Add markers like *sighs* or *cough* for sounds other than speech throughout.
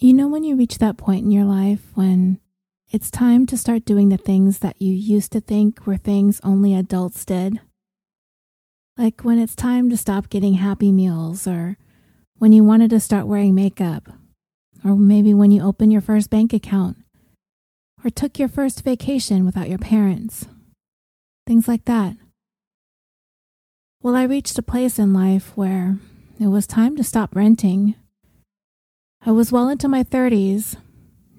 You know, when you reach that point in your life when it's time to start doing the things that you used to think were things only adults did? Like when it's time to stop getting happy meals, or when you wanted to start wearing makeup, or maybe when you opened your first bank account, or took your first vacation without your parents. Things like that. Well, I reached a place in life where it was time to stop renting I was well into my 30s,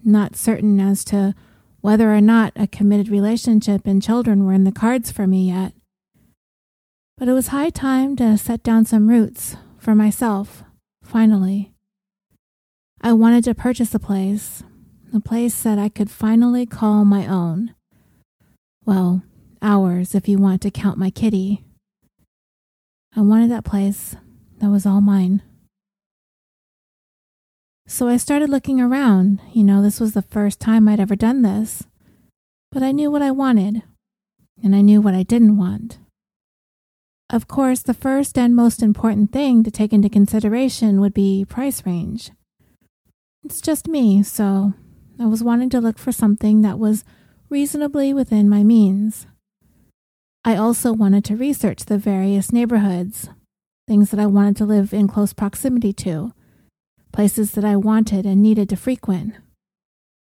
not certain as to whether or not a committed relationship and children were in the cards for me yet. But it was high time to set down some roots for myself, finally. I wanted to purchase a place, a place that I could finally call my own. Well, ours if you want to count my kitty. I wanted that place that was all mine. So I started looking around. You know, this was the first time I'd ever done this. But I knew what I wanted, and I knew what I didn't want. Of course, the first and most important thing to take into consideration would be price range. It's just me, so I was wanting to look for something that was reasonably within my means. I also wanted to research the various neighborhoods, things that I wanted to live in close proximity to, places that I wanted and needed to frequent,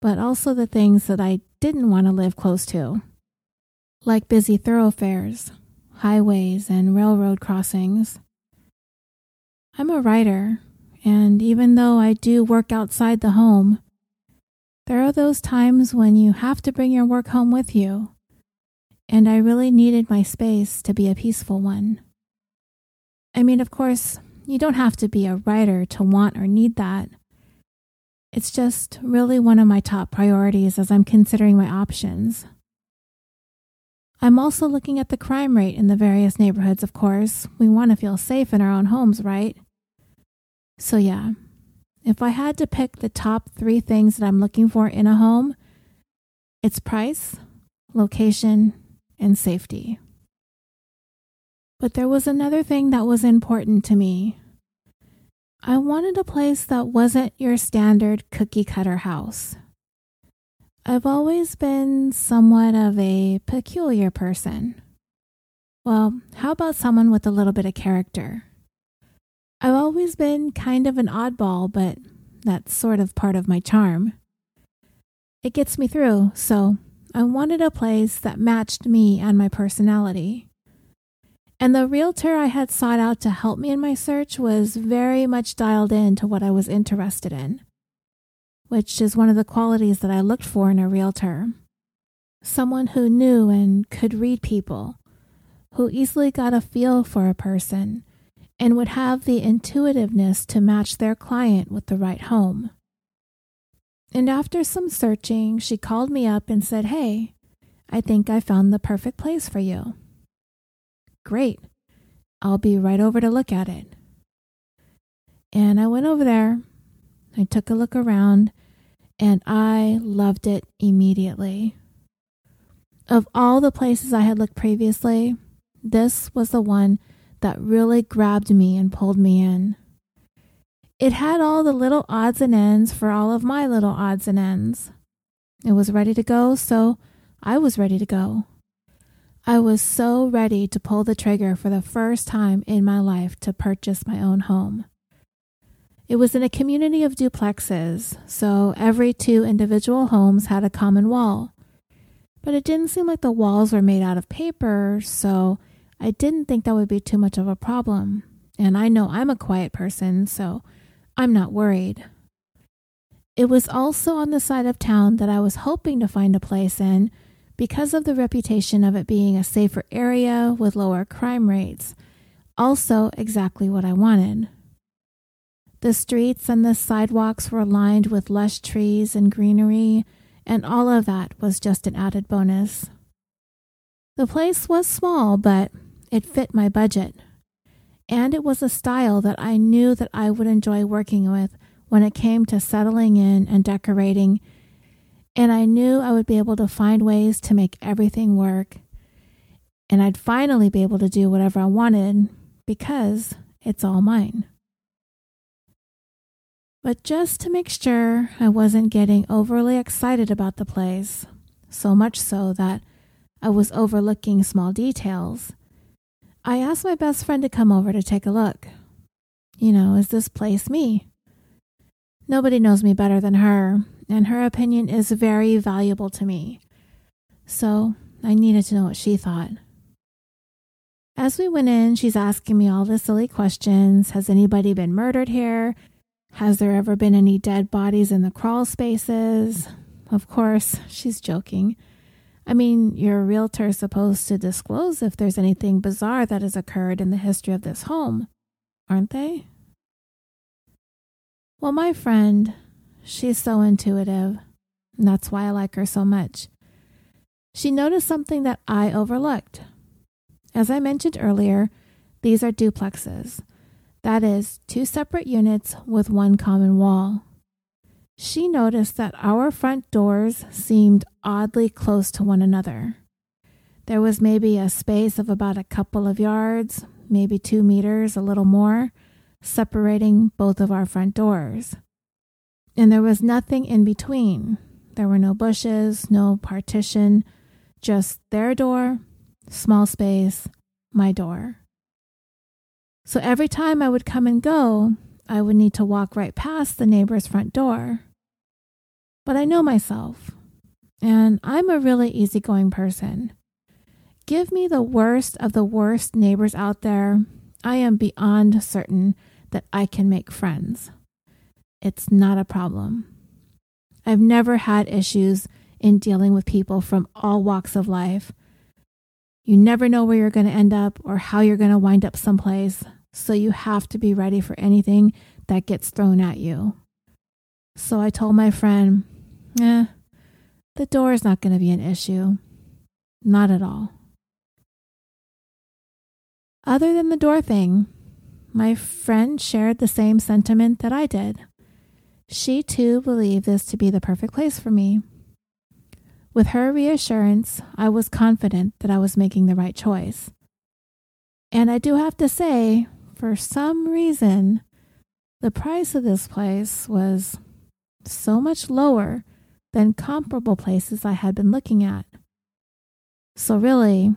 but also the things that I didn't want to live close to, like busy thoroughfares, highways, and railroad crossings. I'm a writer, and even though I do work outside the home, there are those times when you have to bring your work home with you, and I really needed my space to be a peaceful one. I mean, of course, you don't have to be a writer to want or need that. It's just really one of my top priorities as I'm considering my options. I'm also looking at the crime rate in the various neighborhoods, of course. We want to feel safe in our own homes, right? So, yeah, if I had to pick the top three things that I'm looking for in a home, it's price, location, and safety. But there was another thing that was important to me. I wanted a place that wasn't your standard cookie cutter house. I've always been somewhat of a peculiar person. Well, how about someone with a little bit of character? I've always been kind of an oddball, but that's sort of part of my charm. It gets me through, so I wanted a place that matched me and my personality. And the realtor I had sought out to help me in my search was very much dialed in to what I was interested in, which is one of the qualities that I looked for in a realtor. Someone who knew and could read people, who easily got a feel for a person, and would have the intuitiveness to match their client with the right home. And after some searching, she called me up and said, Hey, I think I found the perfect place for you. Great. I'll be right over to look at it. And I went over there. I took a look around and I loved it immediately. Of all the places I had looked previously, this was the one that really grabbed me and pulled me in. It had all the little odds and ends for all of my little odds and ends. It was ready to go, so I was ready to go. I was so ready to pull the trigger for the first time in my life to purchase my own home. It was in a community of duplexes, so every two individual homes had a common wall. But it didn't seem like the walls were made out of paper, so I didn't think that would be too much of a problem. And I know I'm a quiet person, so I'm not worried. It was also on the side of town that I was hoping to find a place in because of the reputation of it being a safer area with lower crime rates. Also, exactly what I wanted. The streets and the sidewalks were lined with lush trees and greenery, and all of that was just an added bonus. The place was small, but it fit my budget. And it was a style that I knew that I would enjoy working with when it came to settling in and decorating and I knew I would be able to find ways to make everything work. And I'd finally be able to do whatever I wanted because it's all mine. But just to make sure I wasn't getting overly excited about the place, so much so that I was overlooking small details, I asked my best friend to come over to take a look. You know, is this place me? Nobody knows me better than her, and her opinion is very valuable to me. So I needed to know what she thought. As we went in, she's asking me all the silly questions. Has anybody been murdered here? Has there ever been any dead bodies in the crawl spaces? Of course, she's joking. I mean, your realtor is supposed to disclose if there's anything bizarre that has occurred in the history of this home, aren't they? Well, my friend, she's so intuitive. And that's why I like her so much. She noticed something that I overlooked. As I mentioned earlier, these are duplexes. That is, two separate units with one common wall. She noticed that our front doors seemed oddly close to one another. There was maybe a space of about a couple of yards, maybe two meters, a little more, separating both of our front doors. And there was nothing in between. There were no bushes, no partition, just their door, small space, my door. So every time I would come and go, I would need to walk right past the neighbor's front door. But I know myself, and I'm a really easygoing person. Give me the worst of the worst neighbors out there. I am beyond certain that I can make friends. It's not a problem. I've never had issues in dealing with people from all walks of life. You never know where you're going to end up or how you're going to wind up someplace, so you have to be ready for anything that gets thrown at you. So I told my friend, eh, the door is not going to be an issue. Not at all. Other than the door thing, my friend shared the same sentiment that I did. She too believed this to be the perfect place for me. With her reassurance, I was confident that I was making the right choice. And I do have to say, for some reason, the price of this place was so much lower than comparable places I had been looking at. So, really,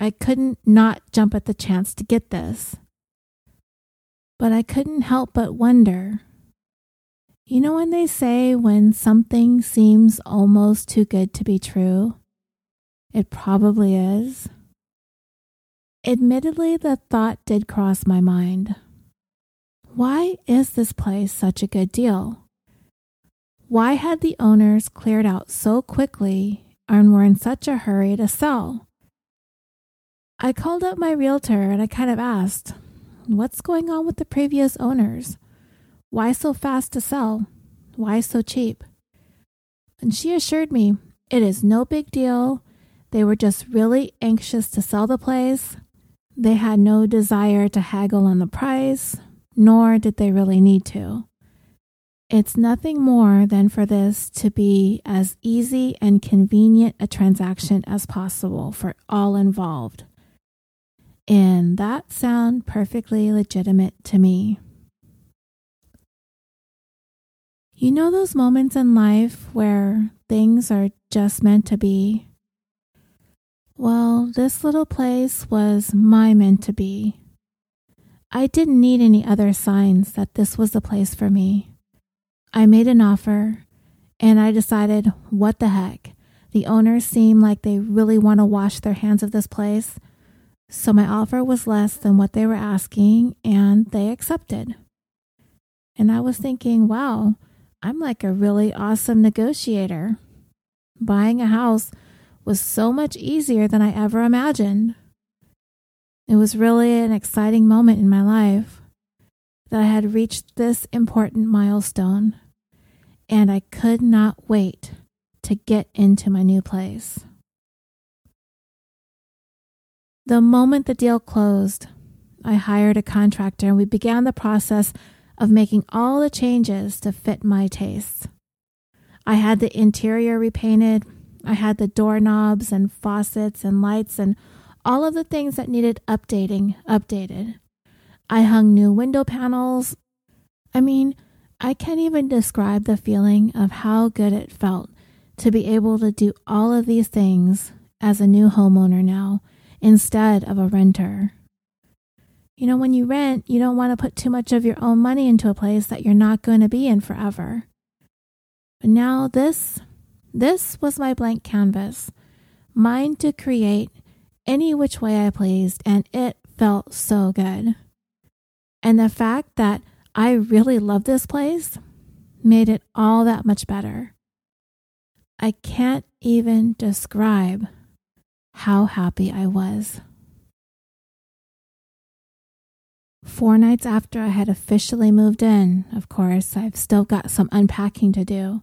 I couldn't not jump at the chance to get this. But I couldn't help but wonder you know when they say when something seems almost too good to be true? It probably is. Admittedly, the thought did cross my mind. Why is this place such a good deal? Why had the owners cleared out so quickly and were in such a hurry to sell? I called up my realtor and I kind of asked, What's going on with the previous owners? Why so fast to sell? Why so cheap? And she assured me it is no big deal. They were just really anxious to sell the place. They had no desire to haggle on the price, nor did they really need to. It's nothing more than for this to be as easy and convenient a transaction as possible for all involved. And that sounded perfectly legitimate to me. You know those moments in life where things are just meant to be? Well, this little place was my meant to be. I didn't need any other signs that this was the place for me. I made an offer and I decided, what the heck? The owners seem like they really want to wash their hands of this place. So my offer was less than what they were asking and they accepted. And I was thinking, wow, I'm like a really awesome negotiator. Buying a house was so much easier than I ever imagined. It was really an exciting moment in my life that I had reached this important milestone, and I could not wait to get into my new place. The moment the deal closed, I hired a contractor and we began the process of making all the changes to fit my tastes. I had the interior repainted, I had the doorknobs and faucets and lights and all of the things that needed updating updated. I hung new window panels. I mean, I can't even describe the feeling of how good it felt to be able to do all of these things as a new homeowner now instead of a renter. You know, when you rent, you don't want to put too much of your own money into a place that you're not going to be in forever. But now this, this was my blank canvas, mine to create any which way I pleased, and it felt so good. And the fact that I really love this place made it all that much better. I can't even describe how happy I was. Four nights after I had officially moved in, of course, I've still got some unpacking to do.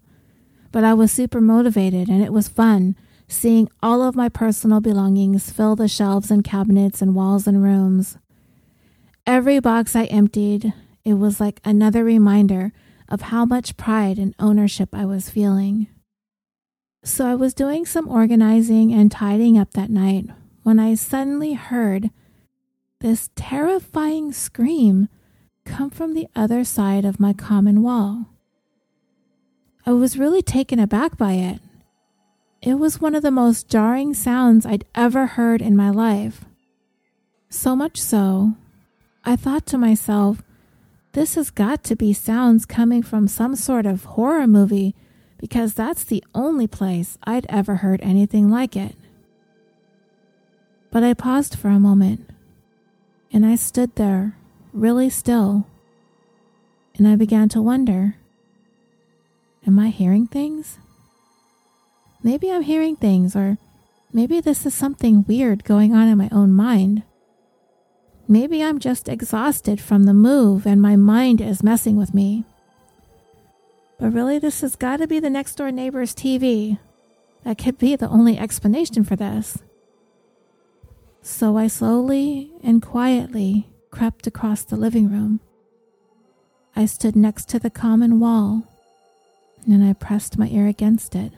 But I was super motivated and it was fun seeing all of my personal belongings fill the shelves and cabinets and walls and rooms. Every box I emptied, it was like another reminder of how much pride and ownership I was feeling. So I was doing some organizing and tidying up that night when I suddenly heard this terrifying scream come from the other side of my common wall. I was really taken aback by it. It was one of the most jarring sounds I'd ever heard in my life. So much so, I thought to myself, this has got to be sounds coming from some sort of horror movie because that's the only place I'd ever heard anything like it. But I paused for a moment and I stood there, really still, and I began to wonder Am I hearing things? Maybe I'm hearing things, or maybe this is something weird going on in my own mind. Maybe I'm just exhausted from the move and my mind is messing with me. But really, this has got to be the next door neighbor's TV. That could be the only explanation for this. So I slowly and quietly crept across the living room. I stood next to the common wall and I pressed my ear against it.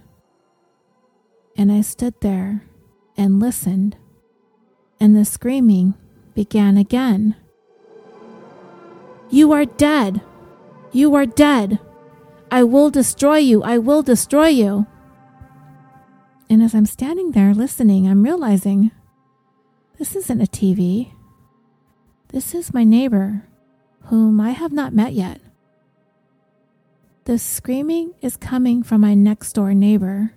And I stood there and listened, and the screaming began again. You are dead! You are dead! I will destroy you! I will destroy you! And as I'm standing there listening, I'm realizing this isn't a TV. This is my neighbor, whom I have not met yet. The screaming is coming from my next door neighbor.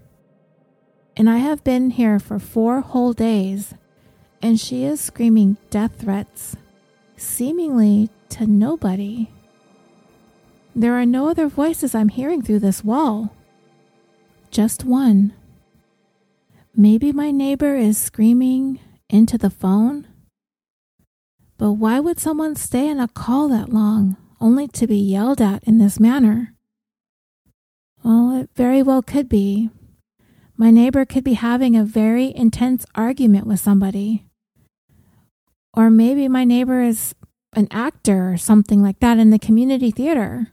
And I have been here for four whole days, and she is screaming death threats, seemingly to nobody. There are no other voices I'm hearing through this wall. Just one. Maybe my neighbor is screaming into the phone? But why would someone stay in a call that long only to be yelled at in this manner? Well, it very well could be. My neighbor could be having a very intense argument with somebody. Or maybe my neighbor is an actor or something like that in the community theater,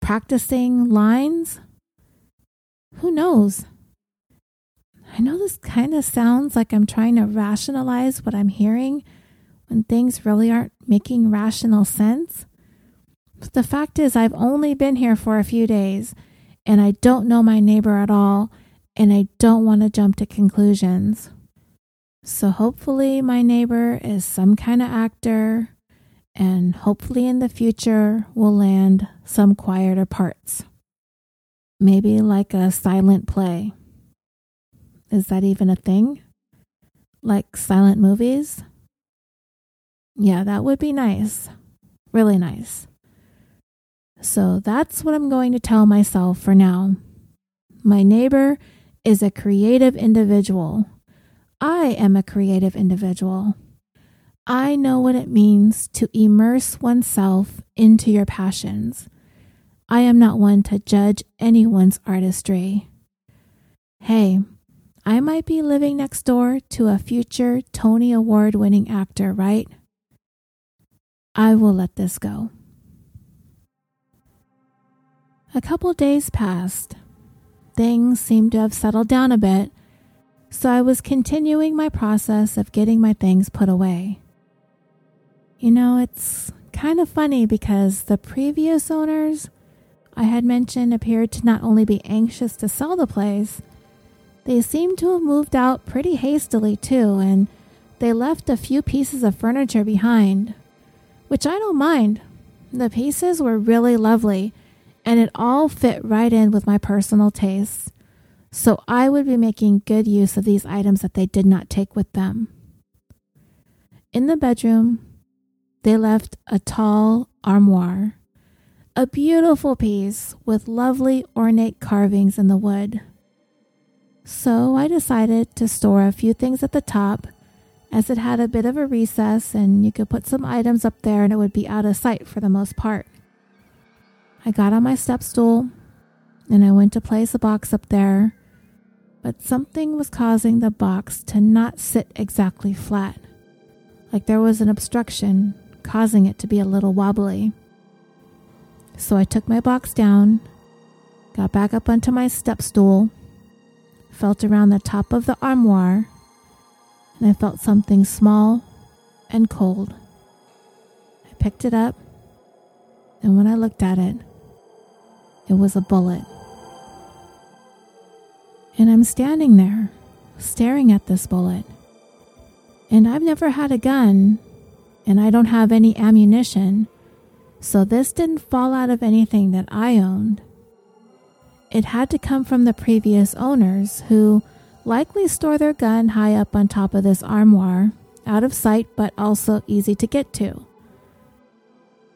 practicing lines. Who knows? I know this kind of sounds like I'm trying to rationalize what I'm hearing when things really aren't making rational sense. But the fact is, I've only been here for a few days and I don't know my neighbor at all, and I don't want to jump to conclusions. So hopefully, my neighbor is some kind of actor, and hopefully, in the future, we'll land some quieter parts. Maybe like a silent play. Is that even a thing? Like silent movies? Yeah, that would be nice. Really nice. So that's what I'm going to tell myself for now. My neighbor is a creative individual. I am a creative individual. I know what it means to immerse oneself into your passions. I am not one to judge anyone's artistry. Hey, I might be living next door to a future Tony Award winning actor, right? I will let this go. A couple days passed. Things seemed to have settled down a bit, so I was continuing my process of getting my things put away. You know, it's kind of funny because the previous owners, I had mentioned appeared to not only be anxious to sell the place, they seemed to have moved out pretty hastily too, and they left a few pieces of furniture behind, which I don't mind. The pieces were really lovely, and it all fit right in with my personal tastes. So I would be making good use of these items that they did not take with them. In the bedroom, they left a tall armoire, a beautiful piece with lovely ornate carvings in the wood. So I decided to store a few things at the top as it had a bit of a recess and you could put some items up there and it would be out of sight for the most part. I got on my step stool and I went to place a box up there, but something was causing the box to not sit exactly flat, like there was an obstruction causing it to be a little wobbly. So I took my box down, got back up onto my step stool, felt around the top of the armoire and I felt something small and cold. I picked it up, and when I looked at it, it was a bullet. And I'm standing there, staring at this bullet. And I've never had a gun, and I don't have any ammunition, so this didn't fall out of anything that I owned. It had to come from the previous owners who likely store their gun high up on top of this armoire, out of sight but also easy to get to.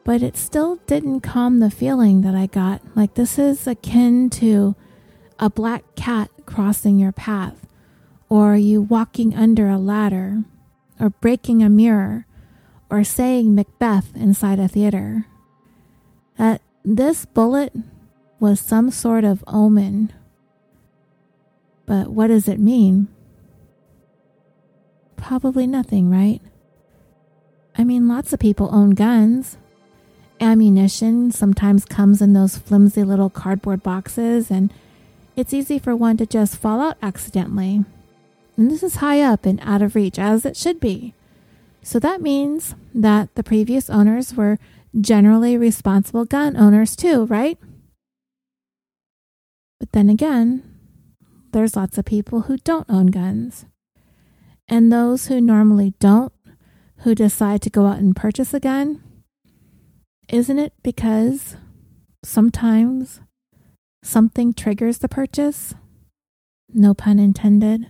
But it still didn't calm the feeling that I got like this is akin to a black cat crossing your path, or you walking under a ladder, or breaking a mirror, or saying Macbeth inside a theater. That this bullet was some sort of omen but what does it mean? Probably nothing, right? I mean, lots of people own guns. Ammunition sometimes comes in those flimsy little cardboard boxes, and it's easy for one to just fall out accidentally. And this is high up and out of reach, as it should be. So that means that the previous owners were generally responsible gun owners, too, right? But then again, there's lots of people who don't own guns. And those who normally don't, who decide to go out and purchase a gun, isn't it because sometimes something triggers the purchase? No pun intended.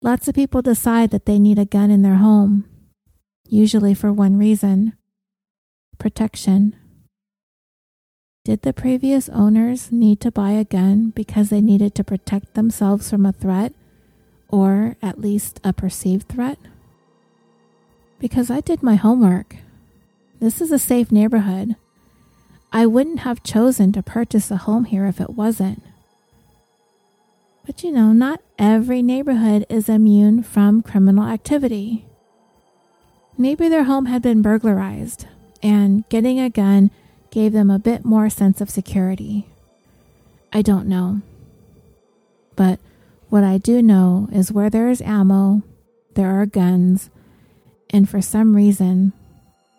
Lots of people decide that they need a gun in their home, usually for one reason protection. Did the previous owners need to buy a gun because they needed to protect themselves from a threat, or at least a perceived threat? Because I did my homework. This is a safe neighborhood. I wouldn't have chosen to purchase a home here if it wasn't. But you know, not every neighborhood is immune from criminal activity. Maybe their home had been burglarized, and getting a gun gave them a bit more sense of security. I don't know. But what I do know is where there is ammo, there are guns, and for some reason,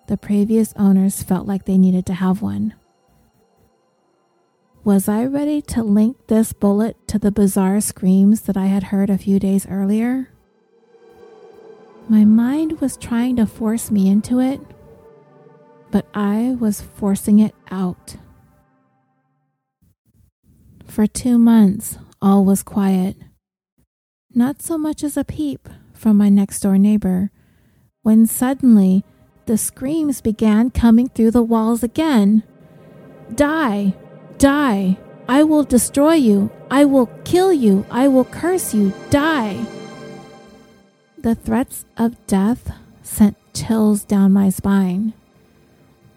the previous owners felt like they needed to have one. Was I ready to link this bullet to the bizarre screams that I had heard a few days earlier? My mind was trying to force me into it, but I was forcing it out. For two months, all was quiet. Not so much as a peep from my next door neighbor, when suddenly the screams began coming through the walls again. Die! Die! I will destroy you! I will kill you! I will curse you! Die! The threats of death sent chills down my spine.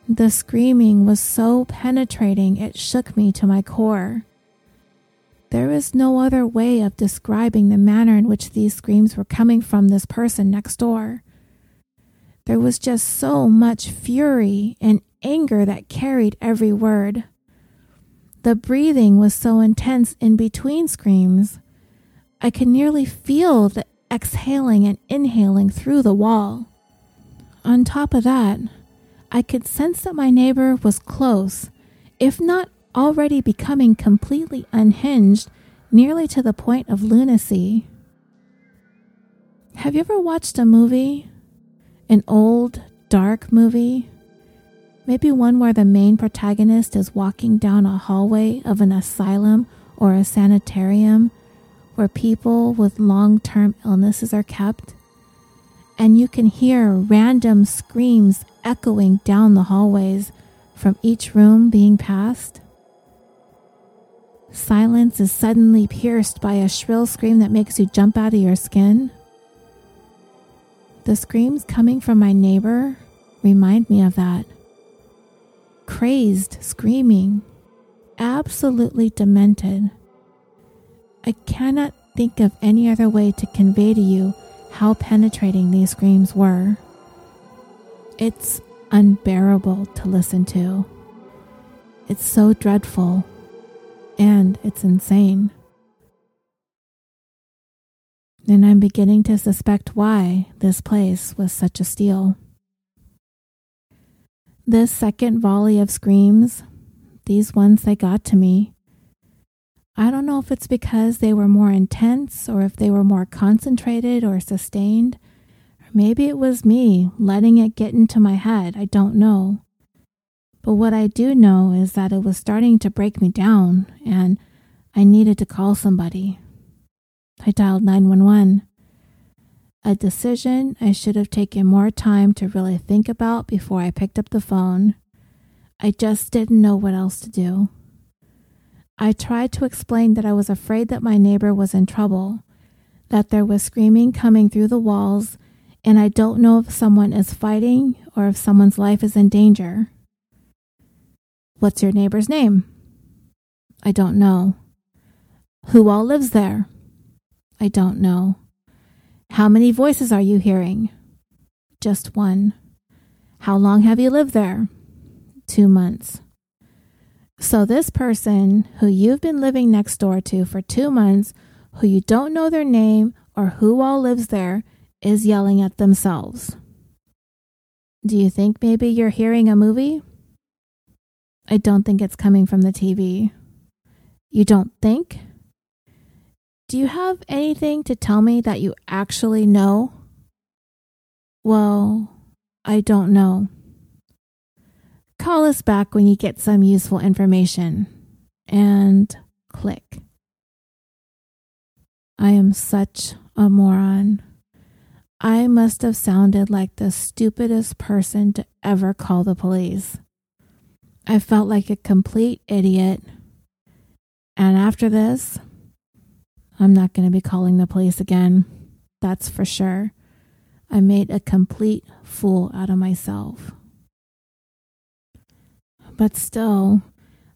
The screaming was so penetrating it shook me to my core. There is no other way of describing the manner in which these screams were coming from this person next door. There was just so much fury and anger that carried every word. The breathing was so intense in between screams. I could nearly feel the exhaling and inhaling through the wall. On top of that, I could sense that my neighbor was close. if not already becoming completely unhinged, nearly to the point of lunacy. Have you ever watched a movie? An old, dark movie? Maybe one where the main protagonist is walking down a hallway of an asylum or a sanitarium where people with long term illnesses are kept, and you can hear random screams echoing down the hallways from each room being passed. Silence is suddenly pierced by a shrill scream that makes you jump out of your skin. The screams coming from my neighbor remind me of that. Crazed screaming, absolutely demented. I cannot think of any other way to convey to you how penetrating these screams were. It's unbearable to listen to. It's so dreadful and it's insane. And I'm beginning to suspect why this place was such a steal. This second volley of screams, these ones that got to me, I don't know if it's because they were more intense or if they were more concentrated or sustained. Maybe it was me letting it get into my head. I don't know. But what I do know is that it was starting to break me down and I needed to call somebody. I dialed 911. A decision I should have taken more time to really think about before I picked up the phone. I just didn't know what else to do. I tried to explain that I was afraid that my neighbor was in trouble, that there was screaming coming through the walls, and I don't know if someone is fighting or if someone's life is in danger. What's your neighbor's name? I don't know. Who all lives there? I don't know. How many voices are you hearing? Just one. How long have you lived there? Two months. So, this person who you've been living next door to for two months, who you don't know their name or who all lives there, is yelling at themselves. Do you think maybe you're hearing a movie? I don't think it's coming from the TV. You don't think? Do you have anything to tell me that you actually know? Well, I don't know. Call us back when you get some useful information. And click. I am such a moron. I must have sounded like the stupidest person to ever call the police. I felt like a complete idiot. And after this, I'm not going to be calling the police again. That's for sure. I made a complete fool out of myself. But still,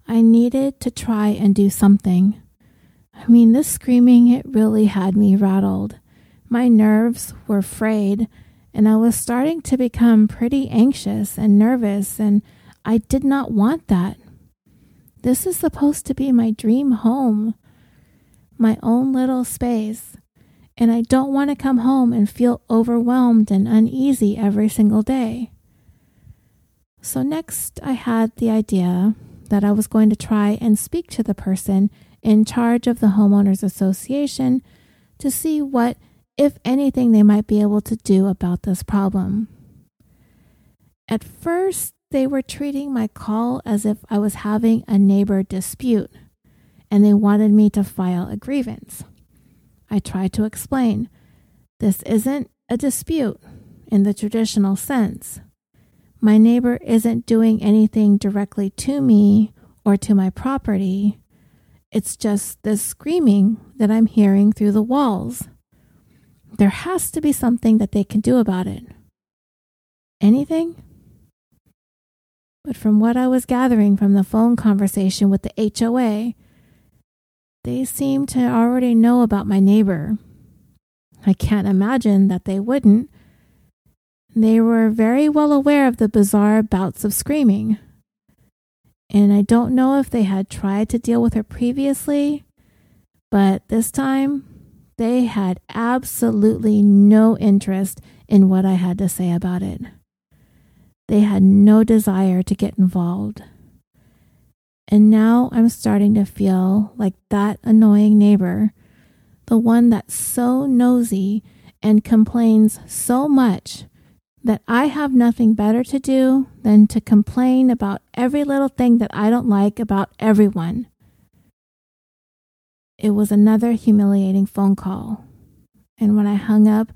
I needed to try and do something. I mean, this screaming, it really had me rattled. My nerves were frayed, and I was starting to become pretty anxious and nervous and I did not want that. This is supposed to be my dream home, my own little space, and I don't want to come home and feel overwhelmed and uneasy every single day. So, next, I had the idea that I was going to try and speak to the person in charge of the Homeowners Association to see what, if anything, they might be able to do about this problem. At first, they were treating my call as if I was having a neighbor dispute, and they wanted me to file a grievance. I tried to explain this isn't a dispute in the traditional sense. My neighbor isn't doing anything directly to me or to my property. It's just this screaming that I'm hearing through the walls. There has to be something that they can do about it. Anything? But from what I was gathering from the phone conversation with the HOA, they seem to already know about my neighbor. I can't imagine that they wouldn't. They were very well aware of the bizarre bouts of screaming. And I don't know if they had tried to deal with her previously, but this time they had absolutely no interest in what I had to say about it. They had no desire to get involved. And now I'm starting to feel like that annoying neighbor, the one that's so nosy and complains so much that I have nothing better to do than to complain about every little thing that I don't like about everyone. It was another humiliating phone call. And when I hung up,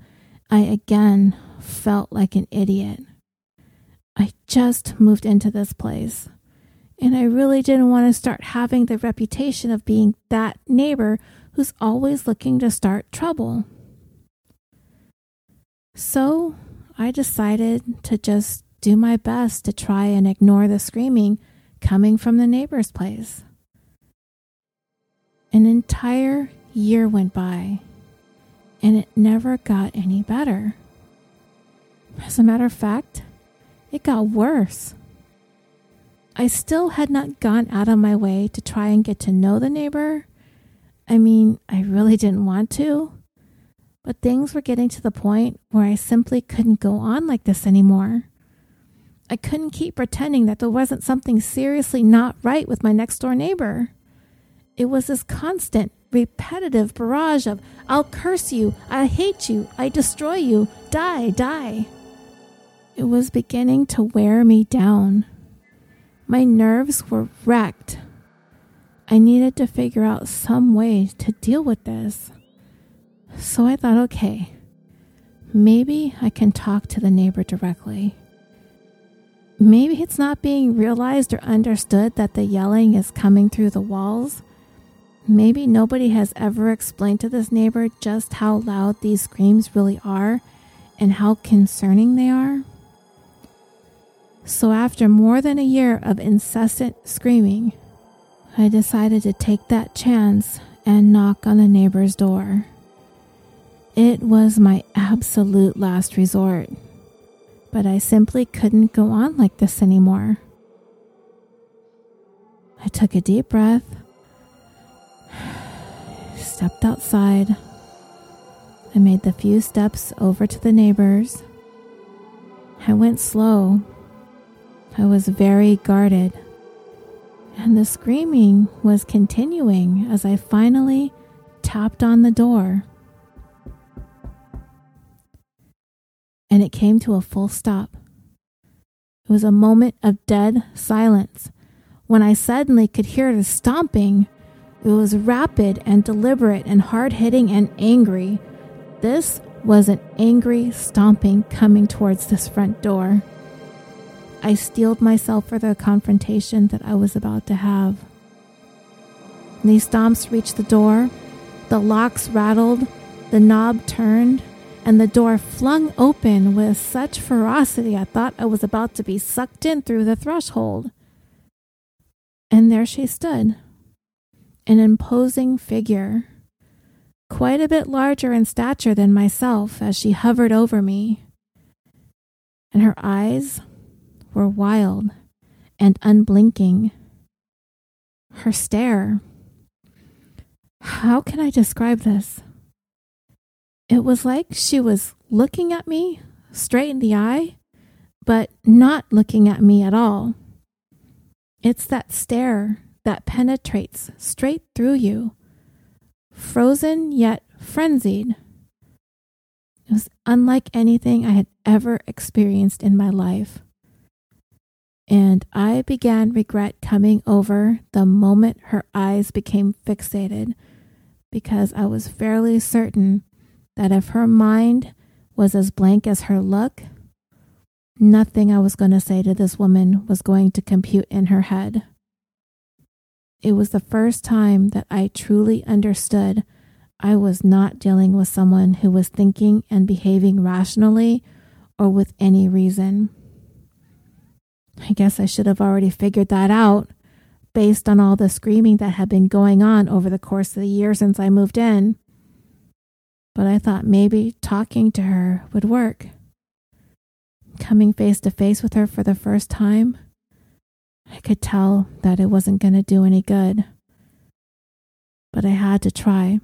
I again felt like an idiot. I just moved into this place. And I really didn't want to start having the reputation of being that neighbor who's always looking to start trouble. So I decided to just do my best to try and ignore the screaming coming from the neighbor's place. An entire year went by, and it never got any better. As a matter of fact, it got worse. I still had not gone out of my way to try and get to know the neighbor. I mean, I really didn't want to. But things were getting to the point where I simply couldn't go on like this anymore. I couldn't keep pretending that there wasn't something seriously not right with my next door neighbor. It was this constant, repetitive barrage of, I'll curse you, I hate you, I destroy you, die, die. It was beginning to wear me down. My nerves were wrecked. I needed to figure out some way to deal with this. So I thought, okay, maybe I can talk to the neighbor directly. Maybe it's not being realized or understood that the yelling is coming through the walls. Maybe nobody has ever explained to this neighbor just how loud these screams really are and how concerning they are. So, after more than a year of incessant screaming, I decided to take that chance and knock on the neighbor's door. It was my absolute last resort, but I simply couldn't go on like this anymore. I took a deep breath, stepped outside. I made the few steps over to the neighbors. I went slow. I was very guarded. And the screaming was continuing as I finally tapped on the door. and it came to a full stop. It was a moment of dead silence when I suddenly could hear the stomping. It was rapid and deliberate and hard hitting and angry. This was an angry stomping coming towards this front door. I steeled myself for the confrontation that I was about to have. These stomps reached the door, the locks rattled, the knob turned, and the door flung open with such ferocity I thought I was about to be sucked in through the threshold. And there she stood, an imposing figure, quite a bit larger in stature than myself as she hovered over me. And her eyes were wild and unblinking. Her stare. How can I describe this? It was like she was looking at me straight in the eye, but not looking at me at all. It's that stare that penetrates straight through you, frozen yet frenzied. It was unlike anything I had ever experienced in my life. And I began regret coming over the moment her eyes became fixated because I was fairly certain that if her mind was as blank as her look, nothing I was going to say to this woman was going to compute in her head. It was the first time that I truly understood I was not dealing with someone who was thinking and behaving rationally or with any reason. I guess I should have already figured that out based on all the screaming that had been going on over the course of the year since I moved in but I thought maybe talking to her would work. Coming face to face with her for the first time, I could tell that it wasn't going to do any good. But I had to try.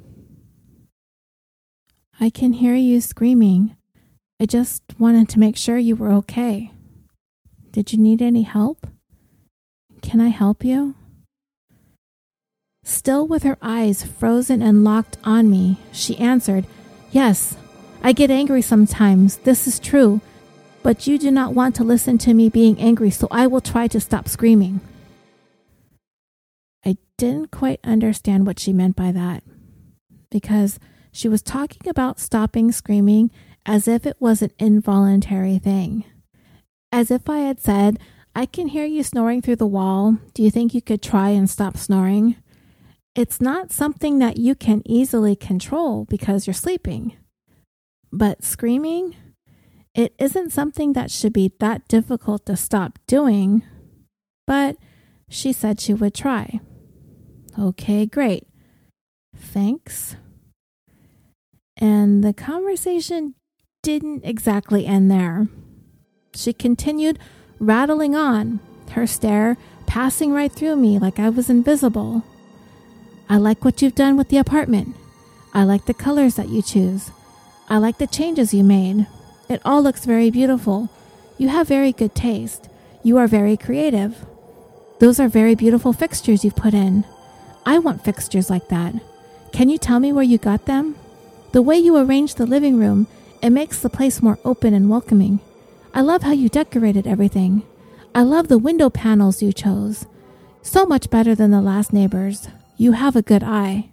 I can hear you screaming. I just wanted to make sure you were okay. Did you need any help? Can I help you? Still with her eyes frozen and locked on me, she answered, Yes, I get angry sometimes. This is true. But you do not want to listen to me being angry, so I will try to stop screaming. I didn't quite understand what she meant by that because she was talking about stopping screaming as if it was an involuntary thing. As if I had said, I can hear you snoring through the wall. Do you think you could try and stop snoring? It's not something that you can easily control because you're sleeping. But screaming, it isn't something that should be that difficult to stop doing. But she said she would try. Okay, great. Thanks. And the conversation didn't exactly end there. She continued rattling on, her stare passing right through me like I was invisible. I like what you've done with the apartment. I like the colors that you choose. I like the changes you made. It all looks very beautiful. You have very good taste. You are very creative. Those are very beautiful fixtures you've put in. I want fixtures like that. Can you tell me where you got them? The way you arranged the living room, it makes the place more open and welcoming. I love how you decorated everything. I love the window panels you chose. So much better than the last neighbors. You have a good eye.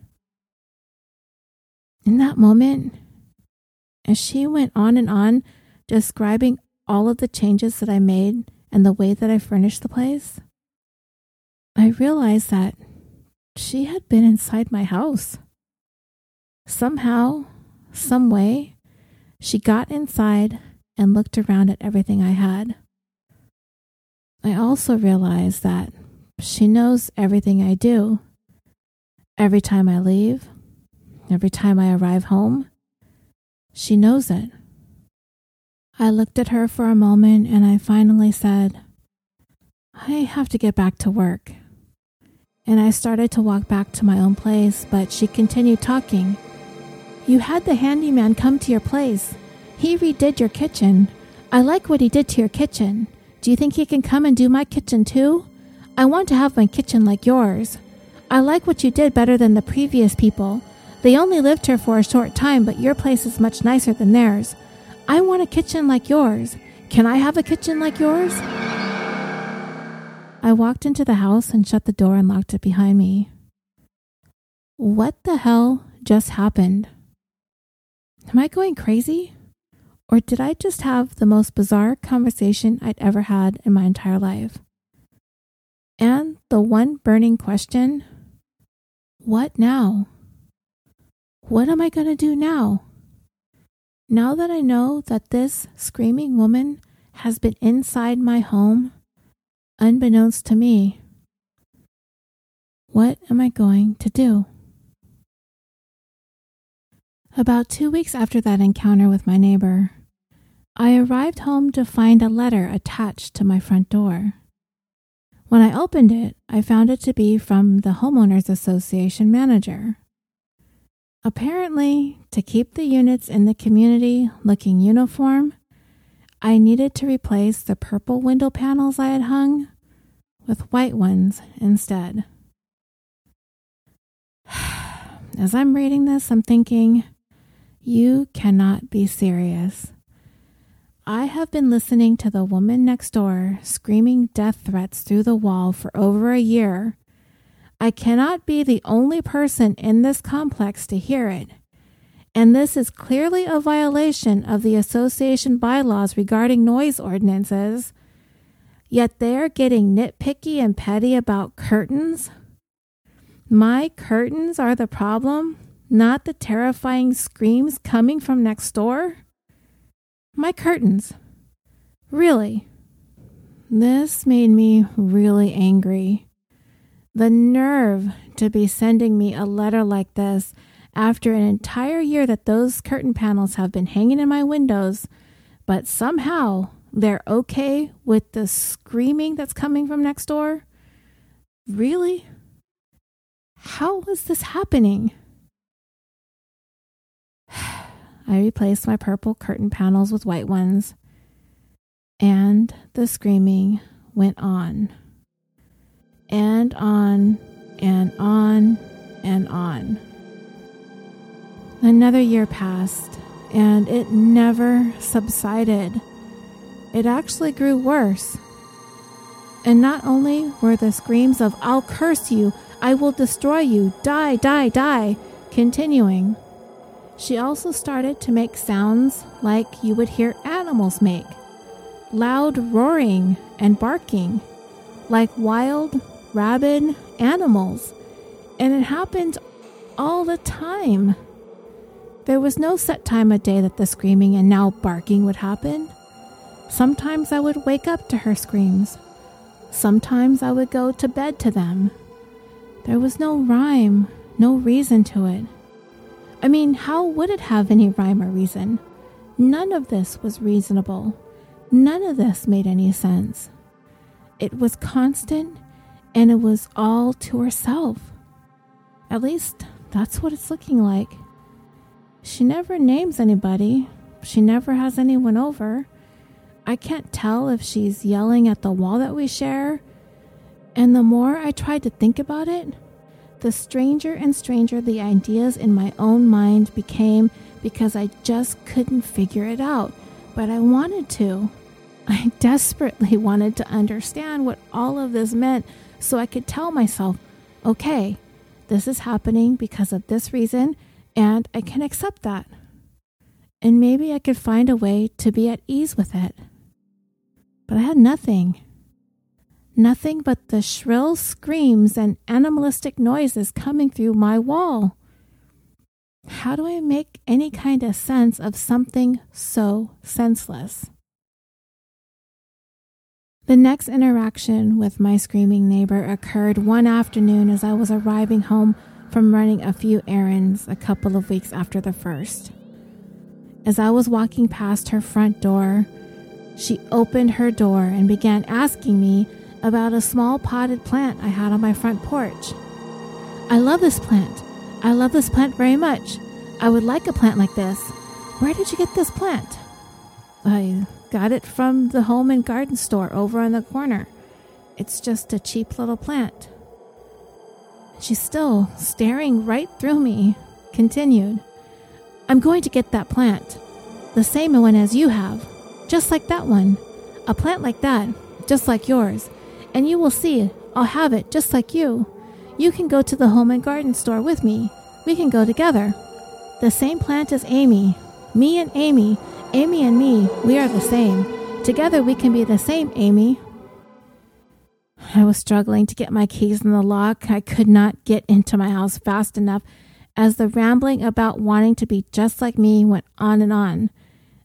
In that moment, as she went on and on, describing all of the changes that I made and the way that I furnished the place, I realized that she had been inside my house. Somehow, some way, she got inside and looked around at everything I had. I also realized that she knows everything I do. Every time I leave, every time I arrive home, she knows it. I looked at her for a moment and I finally said, I have to get back to work. And I started to walk back to my own place, but she continued talking. You had the handyman come to your place. He redid your kitchen. I like what he did to your kitchen. Do you think he can come and do my kitchen too? I want to have my kitchen like yours. I like what you did better than the previous people. They only lived here for a short time, but your place is much nicer than theirs. I want a kitchen like yours. Can I have a kitchen like yours? I walked into the house and shut the door and locked it behind me. What the hell just happened? Am I going crazy? Or did I just have the most bizarre conversation I'd ever had in my entire life? And the one burning question what now? What am I going to do now? Now that I know that this screaming woman has been inside my home, unbeknownst to me, what am I going to do? About two weeks after that encounter with my neighbor, I arrived home to find a letter attached to my front door. When I opened it, I found it to be from the Homeowners Association manager. Apparently, to keep the units in the community looking uniform, I needed to replace the purple window panels I had hung with white ones instead. *sighs* As I'm reading this, I'm thinking, you cannot be serious. I have been listening to the woman next door screaming death threats through the wall for over a year. I cannot be the only person in this complex to hear it. And this is clearly a violation of the association bylaws regarding noise ordinances. Yet they are getting nitpicky and petty about curtains. My curtains are the problem, not the terrifying screams coming from next door. My curtains. Really? This made me really angry. The nerve to be sending me a letter like this after an entire year that those curtain panels have been hanging in my windows, but somehow they're okay with the screaming that's coming from next door? Really? How is this happening? *sighs* I replaced my purple curtain panels with white ones, and the screaming went on and on and on and on. Another year passed, and it never subsided. It actually grew worse. And not only were the screams of, I'll curse you, I will destroy you, die, die, die, continuing, she also started to make sounds like you would hear animals make loud roaring and barking, like wild, rabid animals. And it happened all the time. There was no set time of day that the screaming and now barking would happen. Sometimes I would wake up to her screams. Sometimes I would go to bed to them. There was no rhyme, no reason to it. I mean, how would it have any rhyme or reason? None of this was reasonable. None of this made any sense. It was constant and it was all to herself. At least that's what it's looking like. She never names anybody, she never has anyone over. I can't tell if she's yelling at the wall that we share. And the more I tried to think about it, the stranger and stranger the ideas in my own mind became because I just couldn't figure it out. But I wanted to. I *laughs* desperately wanted to understand what all of this meant so I could tell myself, okay, this is happening because of this reason, and I can accept that. And maybe I could find a way to be at ease with it. But I had nothing. Nothing but the shrill screams and animalistic noises coming through my wall. How do I make any kind of sense of something so senseless? The next interaction with my screaming neighbor occurred one afternoon as I was arriving home from running a few errands a couple of weeks after the first. As I was walking past her front door, she opened her door and began asking me about a small potted plant I had on my front porch. I love this plant. I love this plant very much. I would like a plant like this. Where did you get this plant? I got it from the home and garden store over on the corner. It's just a cheap little plant. She's still staring right through me, continued. I'm going to get that plant. The same one as you have. Just like that one. A plant like that, just like yours. And you will see, I'll have it just like you. You can go to the home and garden store with me. We can go together. The same plant as Amy. Me and Amy. Amy and me, we are the same. Together we can be the same, Amy. I was struggling to get my keys in the lock. I could not get into my house fast enough as the rambling about wanting to be just like me went on and on.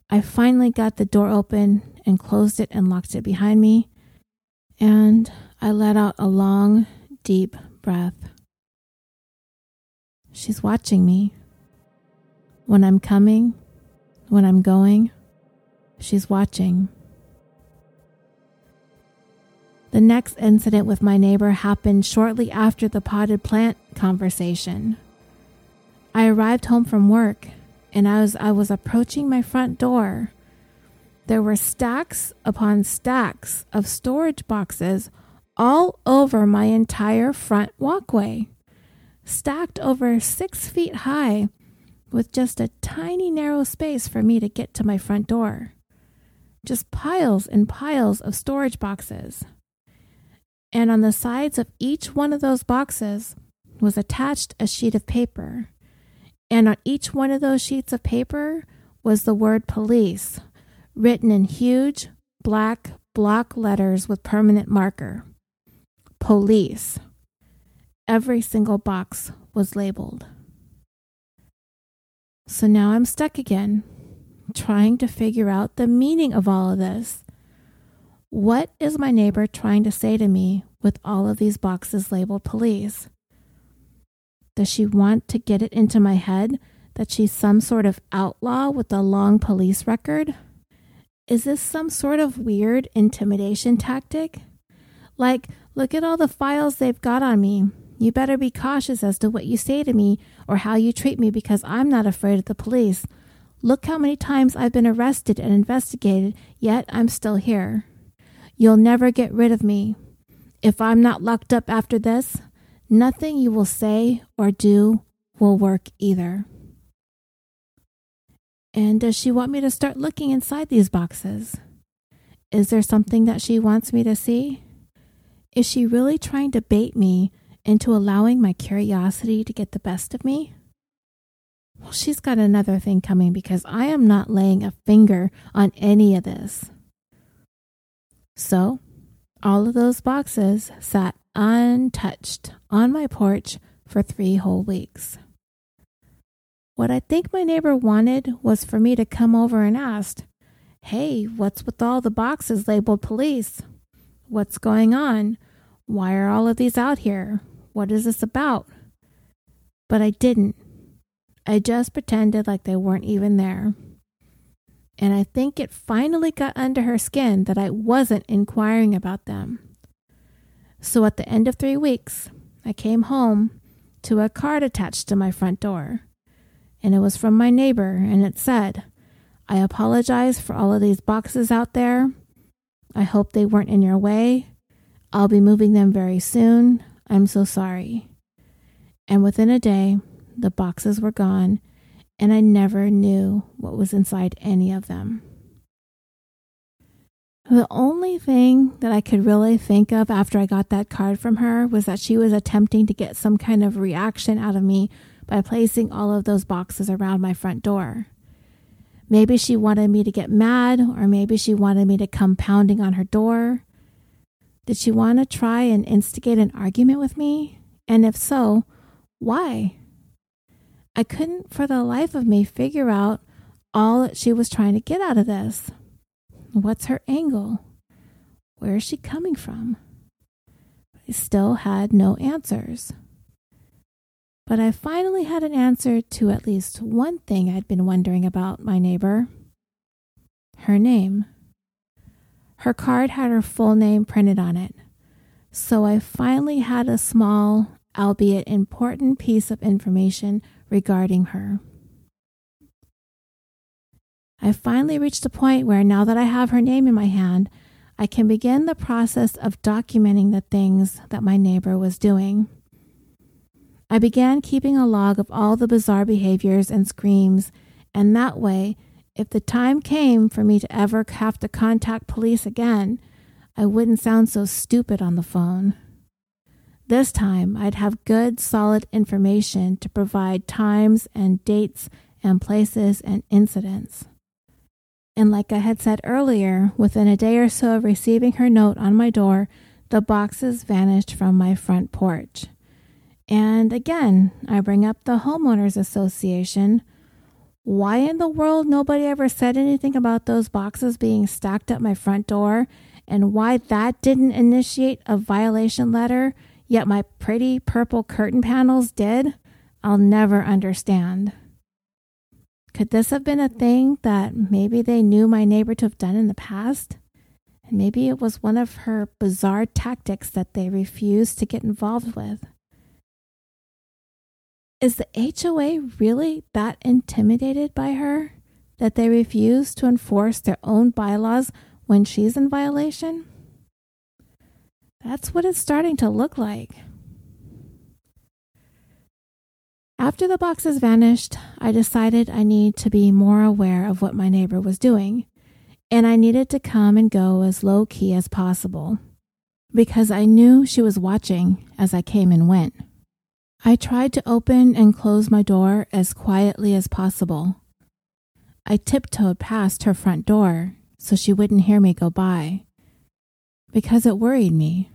I finally got the door open and closed it and locked it behind me. And I let out a long, deep breath. She's watching me. When I'm coming, when I'm going, she's watching. The next incident with my neighbor happened shortly after the potted plant conversation. I arrived home from work and as I was approaching my front door, there were stacks upon stacks of storage boxes all over my entire front walkway, stacked over six feet high, with just a tiny narrow space for me to get to my front door. Just piles and piles of storage boxes and on the sides of each one of those boxes was attached a sheet of paper. And on each one of those sheets of paper was the word police, written in huge black block letters with permanent marker. Police. Every single box was labeled. So now I'm stuck again, trying to figure out the meaning of all of this. What is my neighbor trying to say to me with all of these boxes labeled police? Does she want to get it into my head that she's some sort of outlaw with a long police record? Is this some sort of weird intimidation tactic? Like, look at all the files they've got on me. You better be cautious as to what you say to me or how you treat me because I'm not afraid of the police. Look how many times I've been arrested and investigated, yet I'm still here. You'll never get rid of me. If I'm not locked up after this, nothing you will say or do will work either. And does she want me to start looking inside these boxes? Is there something that she wants me to see? Is she really trying to bait me into allowing my curiosity to get the best of me? Well, she's got another thing coming because I am not laying a finger on any of this. So, all of those boxes sat untouched on my porch for three whole weeks. What I think my neighbor wanted was for me to come over and ask, Hey, what's with all the boxes labeled police? What's going on? Why are all of these out here? What is this about? But I didn't. I just pretended like they weren't even there. And I think it finally got under her skin that I wasn't inquiring about them. So at the end of three weeks, I came home to a card attached to my front door. And it was from my neighbor, and it said, I apologize for all of these boxes out there. I hope they weren't in your way. I'll be moving them very soon. I'm so sorry. And within a day, the boxes were gone, and I never knew what was inside any of them. The only thing that I could really think of after I got that card from her was that she was attempting to get some kind of reaction out of me by placing all of those boxes around my front door. Maybe she wanted me to get mad, or maybe she wanted me to come pounding on her door. Did she want to try and instigate an argument with me? And if so, why? I couldn't for the life of me figure out all that she was trying to get out of this. What's her angle? Where is she coming from? I still had no answers. But I finally had an answer to at least one thing I'd been wondering about my neighbor her name. Her card had her full name printed on it, so I finally had a small, albeit important piece of information regarding her. I finally reached a point where now that I have her name in my hand, I can begin the process of documenting the things that my neighbor was doing. I began keeping a log of all the bizarre behaviors and screams, and that way, if the time came for me to ever have to contact police again, I wouldn't sound so stupid on the phone. This time, I'd have good, solid information to provide times and dates and places and incidents. And like I had said earlier, within a day or so of receiving her note on my door, the boxes vanished from my front porch. And again, I bring up the Homeowners Association. Why in the world nobody ever said anything about those boxes being stacked at my front door and why that didn't initiate a violation letter Yet my pretty purple curtain panels did, I'll never understand. Could this have been a thing that maybe they knew my neighbor to have done in the past? And maybe it was one of her bizarre tactics that they refused to get involved with. Is the HOA really that intimidated by her that they refuse to enforce their own bylaws when she's in violation? That's what it's starting to look like. After the boxes vanished, I decided I need to be more aware of what my neighbor was doing, and I needed to come and go as low key as possible because I knew she was watching as I came and went. I tried to open and close my door as quietly as possible. I tiptoed past her front door so she wouldn't hear me go by because it worried me.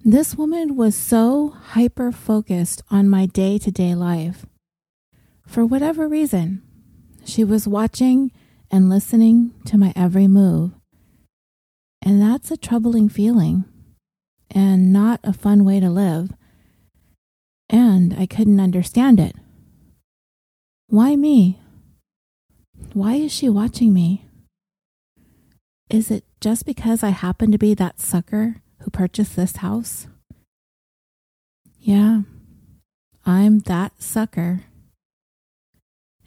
This woman was so hyper focused on my day to day life. For whatever reason, she was watching and listening to my every move. And that's a troubling feeling and not a fun way to live. And I couldn't understand it. Why me? Why is she watching me? Is it just because I happen to be that sucker who purchased this house? Yeah, I'm that sucker.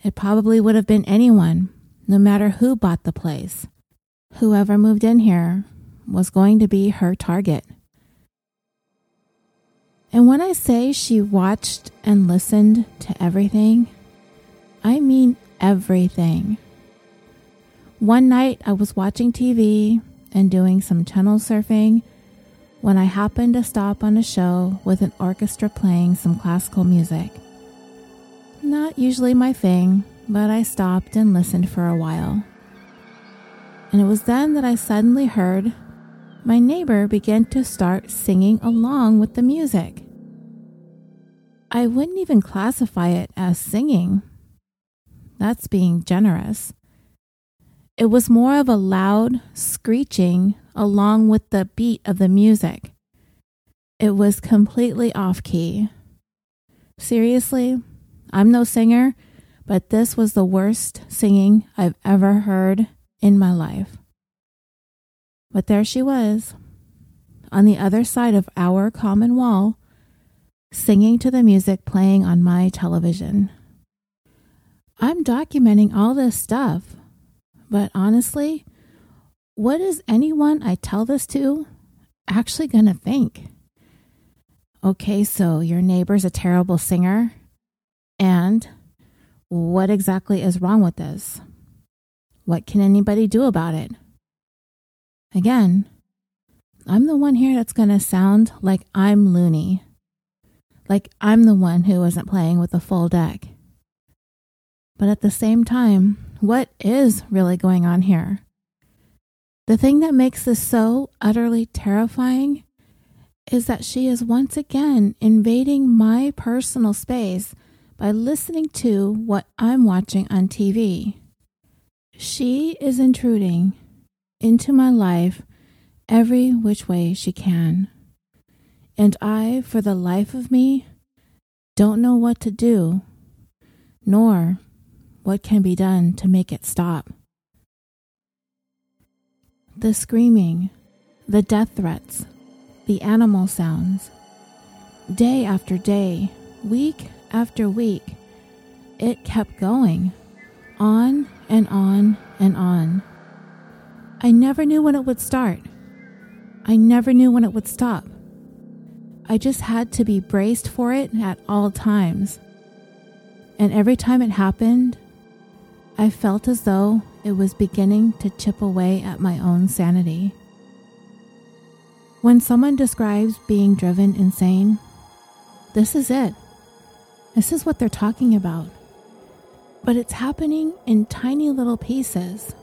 It probably would have been anyone, no matter who bought the place. Whoever moved in here was going to be her target. And when I say she watched and listened to everything, I mean everything. One night I was watching TV and doing some channel surfing when I happened to stop on a show with an orchestra playing some classical music. Not usually my thing, but I stopped and listened for a while. And it was then that I suddenly heard my neighbor began to start singing along with the music. I wouldn't even classify it as singing. That's being generous. It was more of a loud screeching along with the beat of the music. It was completely off key. Seriously, I'm no singer, but this was the worst singing I've ever heard in my life. But there she was, on the other side of our common wall, singing to the music playing on my television. I'm documenting all this stuff, but honestly, what is anyone I tell this to actually going to think? Okay, so your neighbor's a terrible singer. And what exactly is wrong with this? What can anybody do about it? Again, I'm the one here that's going to sound like I'm loony. Like I'm the one who isn't playing with a full deck. But at the same time, what is really going on here? The thing that makes this so utterly terrifying is that she is once again invading my personal space by listening to what I'm watching on TV. She is intruding into my life every which way she can. And I, for the life of me, don't know what to do, nor what can be done to make it stop the screaming, the death threats, the animal sounds. Day after day, week after week, it kept going, on and on and on. I never knew when it would start. I never knew when it would stop. I just had to be braced for it at all times. And every time it happened, I felt as though it was beginning to chip away at my own sanity. When someone describes being driven insane, this is it. This is what they're talking about. But it's happening in tiny little pieces.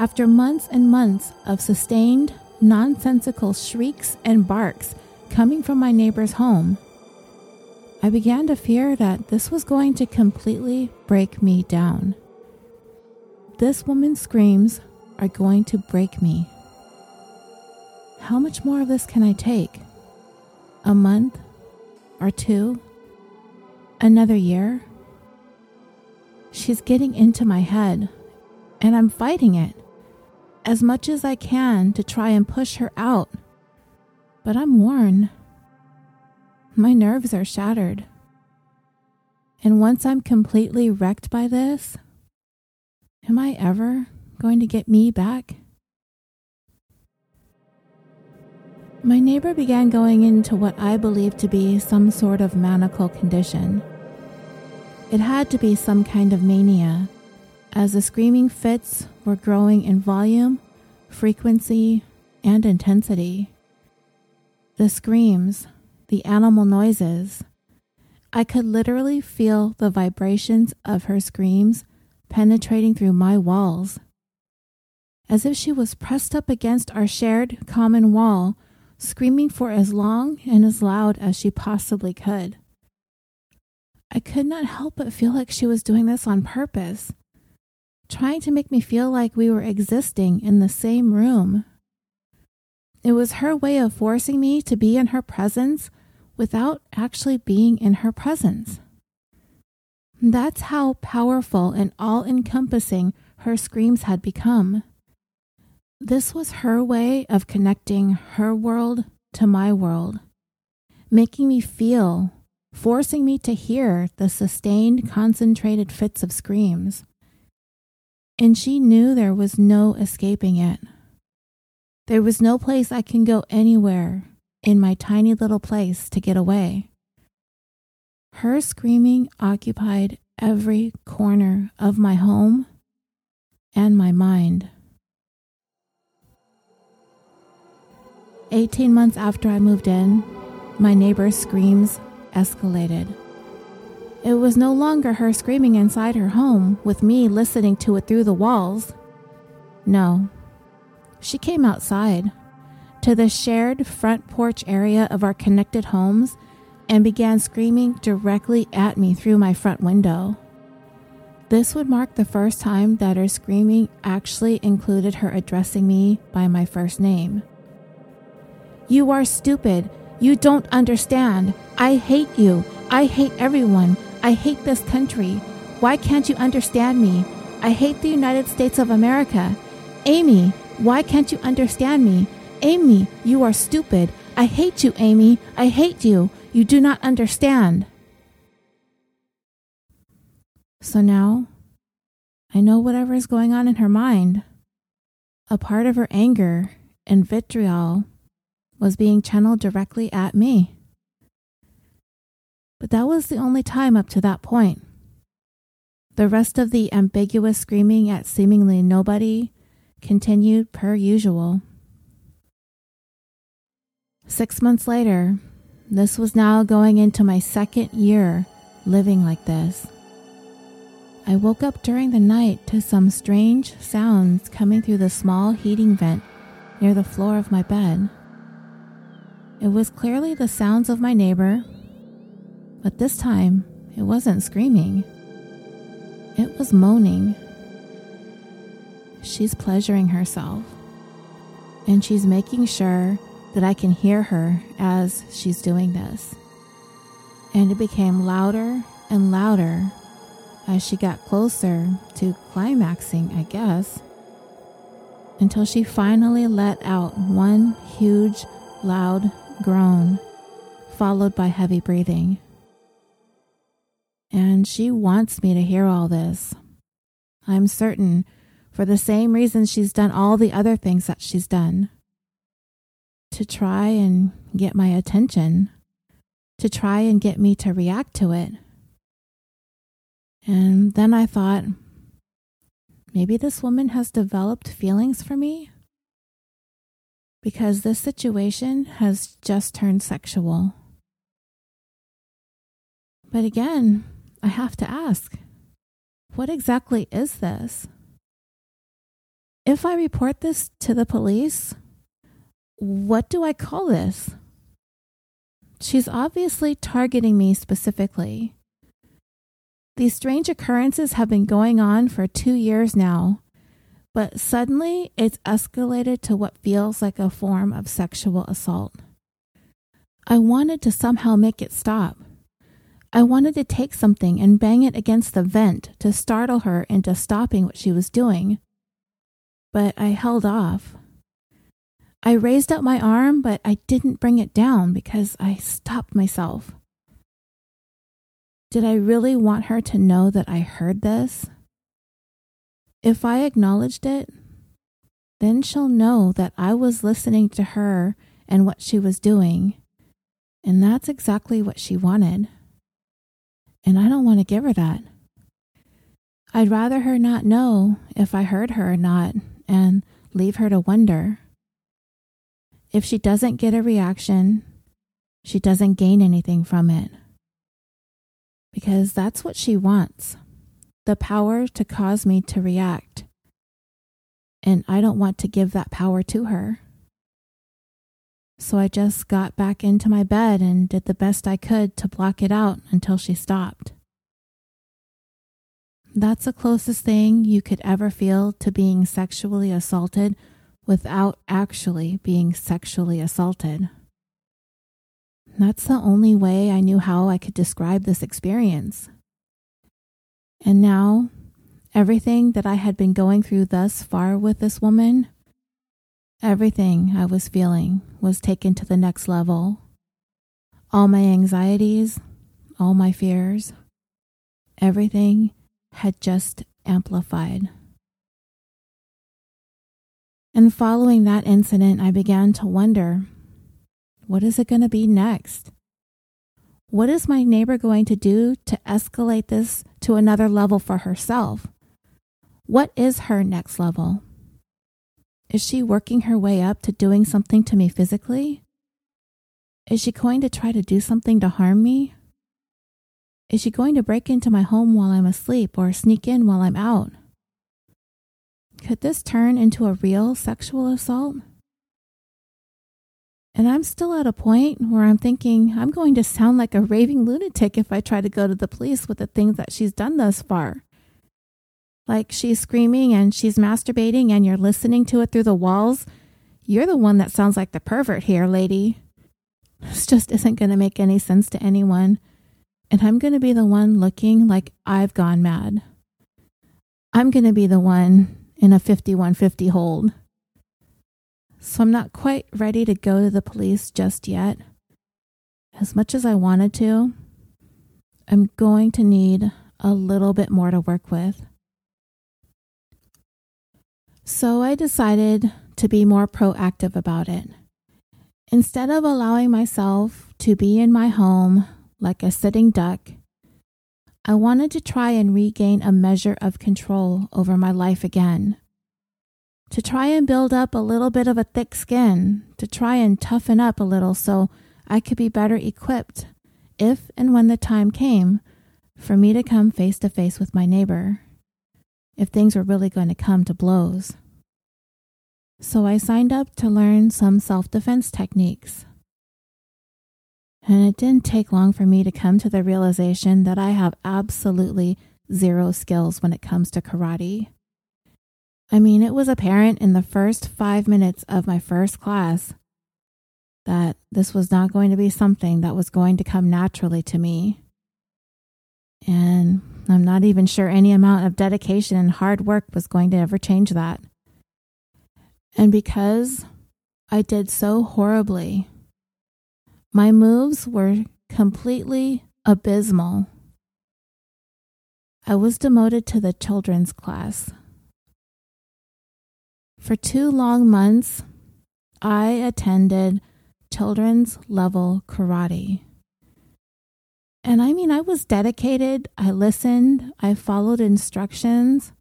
After months and months of sustained, nonsensical shrieks and barks coming from my neighbor's home, I began to fear that this was going to completely break me down this woman's screams are going to break me. How much more of this can I take? A month? Or two? Another year? She's getting into my head, and I'm fighting it as much as I can to try and push her out. But I'm worn. My nerves are shattered. And once I'm completely wrecked by this, Am I ever going to get me back? My neighbor began going into what I believed to be some sort of maniacal condition. It had to be some kind of mania, as the screaming fits were growing in volume, frequency, and intensity. The screams, the animal noises, I could literally feel the vibrations of her screams penetrating through my walls. As if she was pressed up against our shared common wall, screaming for as long and as loud as she possibly could. I could not help but feel like she was doing this on purpose, trying to make me feel like we were existing in the same room. It was her way of forcing me to be in her presence without actually being in her presence. That's how powerful and all encompassing her screams had become. This was her way of connecting her world to my world, making me feel, forcing me to hear the sustained, concentrated fits of screams. And she knew there was no escaping it. There was no place I can go anywhere in my tiny little place to get away. Her screaming occupied every corner of my home and my mind. 18 months after I moved in, my neighbor's screams escalated. It was no longer her screaming inside her home with me listening to it through the walls. No, she came outside to the shared front porch area of our connected homes and began screaming directly at me through my front window. This would mark the first time that her screaming actually included her addressing me by my first name. You are stupid. You don't understand. I hate you. I hate everyone. I hate this country. Why can't you understand me? I hate the United States of America. Amy, why can't you understand me? Amy, you are stupid. I hate you, Amy. I hate you. You do not understand. So now I know whatever is going on in her mind. A part of her anger and vitriol was being channeled directly at me. But that was the only time up to that point. The rest of the ambiguous screaming at seemingly nobody continued per usual. Six months later, this was now going into my second year living like this. I woke up during the night to some strange sounds coming through the small heating vent near the floor of my bed. It was clearly the sounds of my neighbor, but this time it wasn't screaming, it was moaning. She's pleasuring herself, and she's making sure that I can hear her as she's doing this. And it became louder and louder as she got closer to climaxing, I guess, until she finally let out one huge, loud groan, followed by heavy breathing. And she wants me to hear all this. I'm certain for the same reason she's done all the other things that she's done to try and get my attention, to try and get me to react to it. And then I thought, maybe this woman has developed feelings for me because this situation has just turned sexual. But again, I have to ask what exactly is this? If I report this to the police, what do I call this? She's obviously targeting me specifically. These strange occurrences have been going on for two years now, but suddenly it's escalated to what feels like a form of sexual assault. I wanted to somehow make it stop. I wanted to take something and bang it against the vent to startle her into stopping what she was doing. But I held off. I raised up my arm, but I didn't bring it down because I stopped myself. Did I really want her to know that I heard this? If I acknowledged it, then she'll know that I was listening to her and what she was doing. And that's exactly what she wanted. And I don't want to give her that. I'd rather her not know if I heard her or not and leave her to wonder. If she doesn't get a reaction, she doesn't gain anything from it because that's what she wants the power to cause me to react. And I don't want to give that power to her. So I just got back into my bed and did the best I could to block it out until she stopped. That's the closest thing you could ever feel to being sexually assaulted without actually being sexually assaulted. That's the only way I knew how I could describe this experience. And now, everything that I had been going through thus far with this woman, everything I was feeling was taken to the next level. All my anxieties, all my fears, everything had just amplified. And following that incident, I began to wonder What is it going to be next? What is my neighbor going to do to escalate this to another level for herself? What is her next level? Is she working her way up to doing something to me physically? Is she going to try to do something to harm me? Is she going to break into my home while I'm asleep or sneak in while I'm out? Could this turn into a real sexual assault? And I'm still at a point where I'm thinking I'm going to sound like a raving lunatic if I try to go to the police with the things that she's done thus far. Like she's screaming and she's masturbating and you're listening to it through the walls. You're the one that sounds like the pervert here, lady. This just isn't going to make any sense to anyone. And I'm going to be the one looking like I've gone mad. I'm going to be the one in a 5150 hold. So I'm not quite ready to go to the police just yet. As much as I wanted to, I'm going to need a little bit more to work with. So I decided to be more proactive about it. Instead of allowing myself to be in my home like a sitting duck, I wanted to try and regain a measure of control over my life again. To try and build up a little bit of a thick skin, to try and toughen up a little so I could be better equipped if and when the time came for me to come face to face with my neighbor, if things were really going to come to blows. So I signed up to learn some self defense techniques. And it didn't take long for me to come to the realization that I have absolutely zero skills when it comes to karate. I mean, it was apparent in the first five minutes of my first class that this was not going to be something that was going to come naturally to me. And I'm not even sure any amount of dedication and hard work was going to ever change that. And because I did so horribly, my moves were completely abysmal. I was demoted to the children's class. For two long months, I attended children's level karate. And I mean, I was dedicated, I listened, I followed instructions,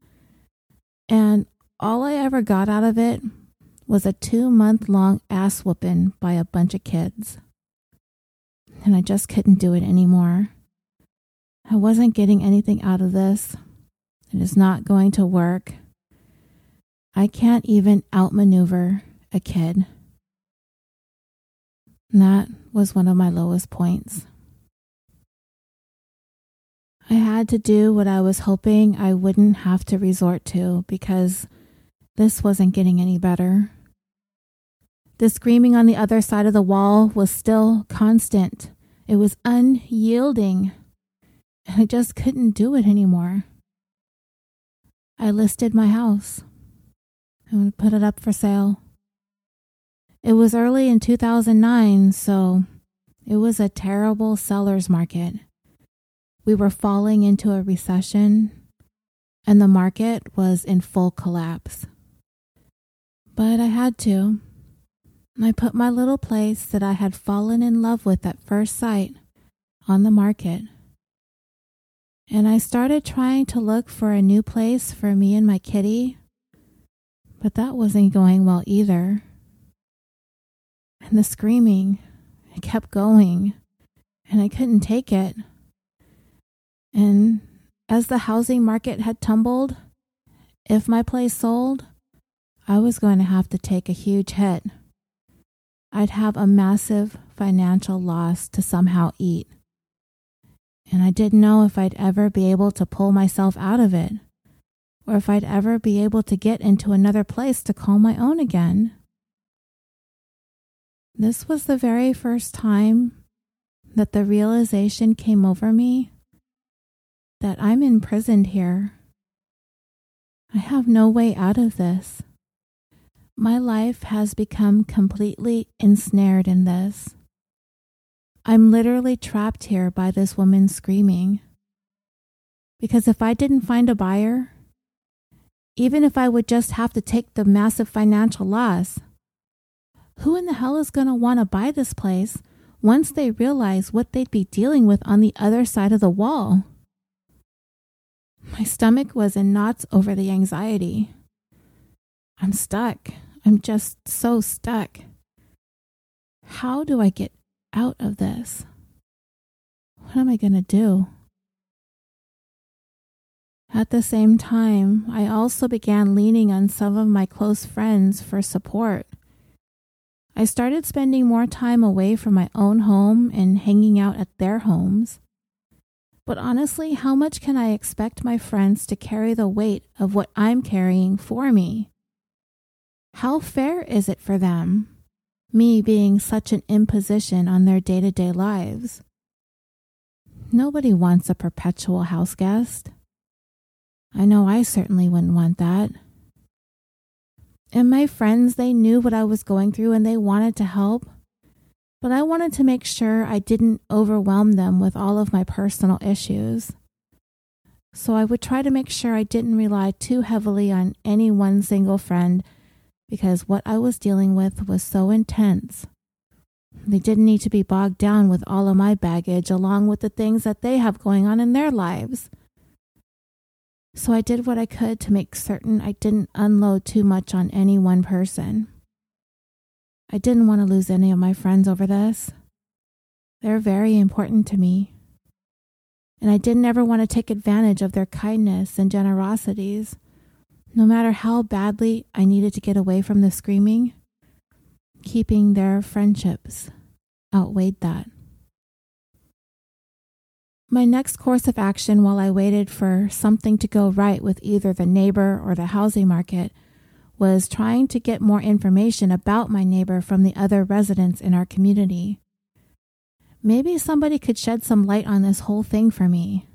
and all I ever got out of it was a two month long ass whooping by a bunch of kids. And I just couldn't do it anymore. I wasn't getting anything out of this. It is not going to work. I can't even outmaneuver a kid. And that was one of my lowest points. I had to do what I was hoping I wouldn't have to resort to because this wasn't getting any better. The screaming on the other side of the wall was still constant. It was unyielding. And I just couldn't do it anymore. I listed my house. I put it up for sale. It was early in 2009, so it was a terrible seller's market. We were falling into a recession, and the market was in full collapse. But I had to. I put my little place that I had fallen in love with at first sight on the market. And I started trying to look for a new place for me and my kitty but that wasn't going well either. And the screaming, it kept going, and I couldn't take it. And as the housing market had tumbled, if my place sold, I was going to have to take a huge hit. I'd have a massive financial loss to somehow eat. And I didn't know if I'd ever be able to pull myself out of it or if I'd ever be able to get into another place to call my own again. This was the very first time that the realization came over me that I'm imprisoned here. I have no way out of this. My life has become completely ensnared in this. I'm literally trapped here by this woman screaming. Because if I didn't find a buyer, even if I would just have to take the massive financial loss, Who in the hell is going to want to buy this place once they realize what they'd be dealing with on the other side of the wall? My stomach was in knots over the anxiety. I'm stuck. I'm just so stuck. How do I get out of this? What am I going to do? At the same time, I also began leaning on some of my close friends for support. I started spending more time away from my own home and hanging out at their homes. But honestly, how much can I expect my friends to carry the weight of what I'm carrying for me? How fair is it for them, me being such an imposition on their day to day lives? Nobody wants a perpetual house guest. I know I certainly wouldn't want that. And my friends, they knew what I was going through and they wanted to help but I wanted to make sure I didn't overwhelm them with all of my personal issues. So I would try to make sure I didn't rely too heavily on any one single friend because what I was dealing with was so intense. They didn't need to be bogged down with all of my baggage along with the things that they have going on in their lives. So I did what I could to make certain I didn't unload too much on any one person. I didn't want to lose any of my friends over this. They're very important to me. And I didn't ever want to take advantage of their kindness and generosities. No matter how badly I needed to get away from the screaming, keeping their friendships outweighed that. My next course of action while I waited for something to go right with either the neighbor or the housing market was trying to get more information about my neighbor from the other residents in our community. Maybe somebody could shed some light on this whole thing for me.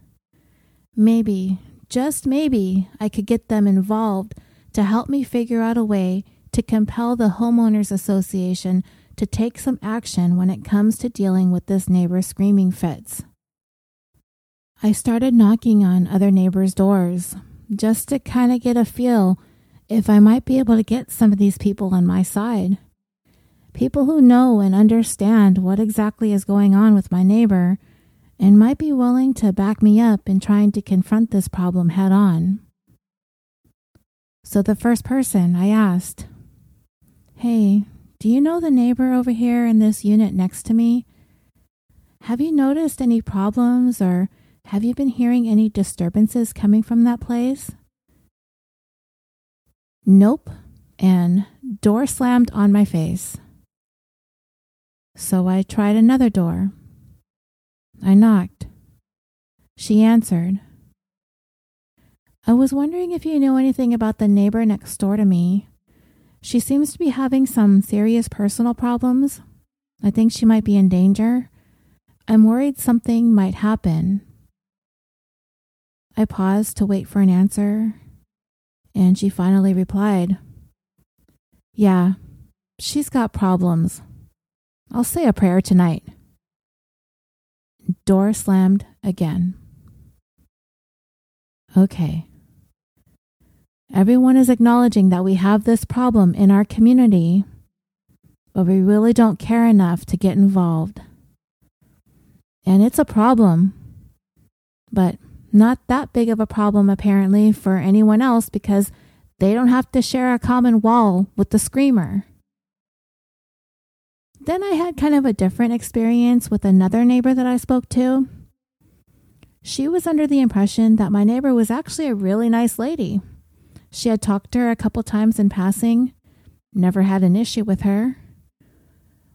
Maybe, just maybe, I could get them involved to help me figure out a way to compel the Homeowners Association to take some action when it comes to dealing with this neighbor's screaming fits. I started knocking on other neighbors' doors just to kind of get a feel if I might be able to get some of these people on my side. People who know and understand what exactly is going on with my neighbor and might be willing to back me up in trying to confront this problem head on. So, the first person I asked, Hey, do you know the neighbor over here in this unit next to me? Have you noticed any problems or have you been hearing any disturbances coming from that place? Nope, and door slammed on my face. So I tried another door. I knocked. She answered. I was wondering if you knew anything about the neighbor next door to me. She seems to be having some serious personal problems. I think she might be in danger. I'm worried something might happen. I paused to wait for an answer, and she finally replied, Yeah, she's got problems. I'll say a prayer tonight. Door slammed again. Okay. Everyone is acknowledging that we have this problem in our community, but we really don't care enough to get involved. And it's a problem, but not that big of a problem, apparently, for anyone else because they don't have to share a common wall with the screamer. Then I had kind of a different experience with another neighbor that I spoke to. She was under the impression that my neighbor was actually a really nice lady. She had talked to her a couple times in passing, never had an issue with her.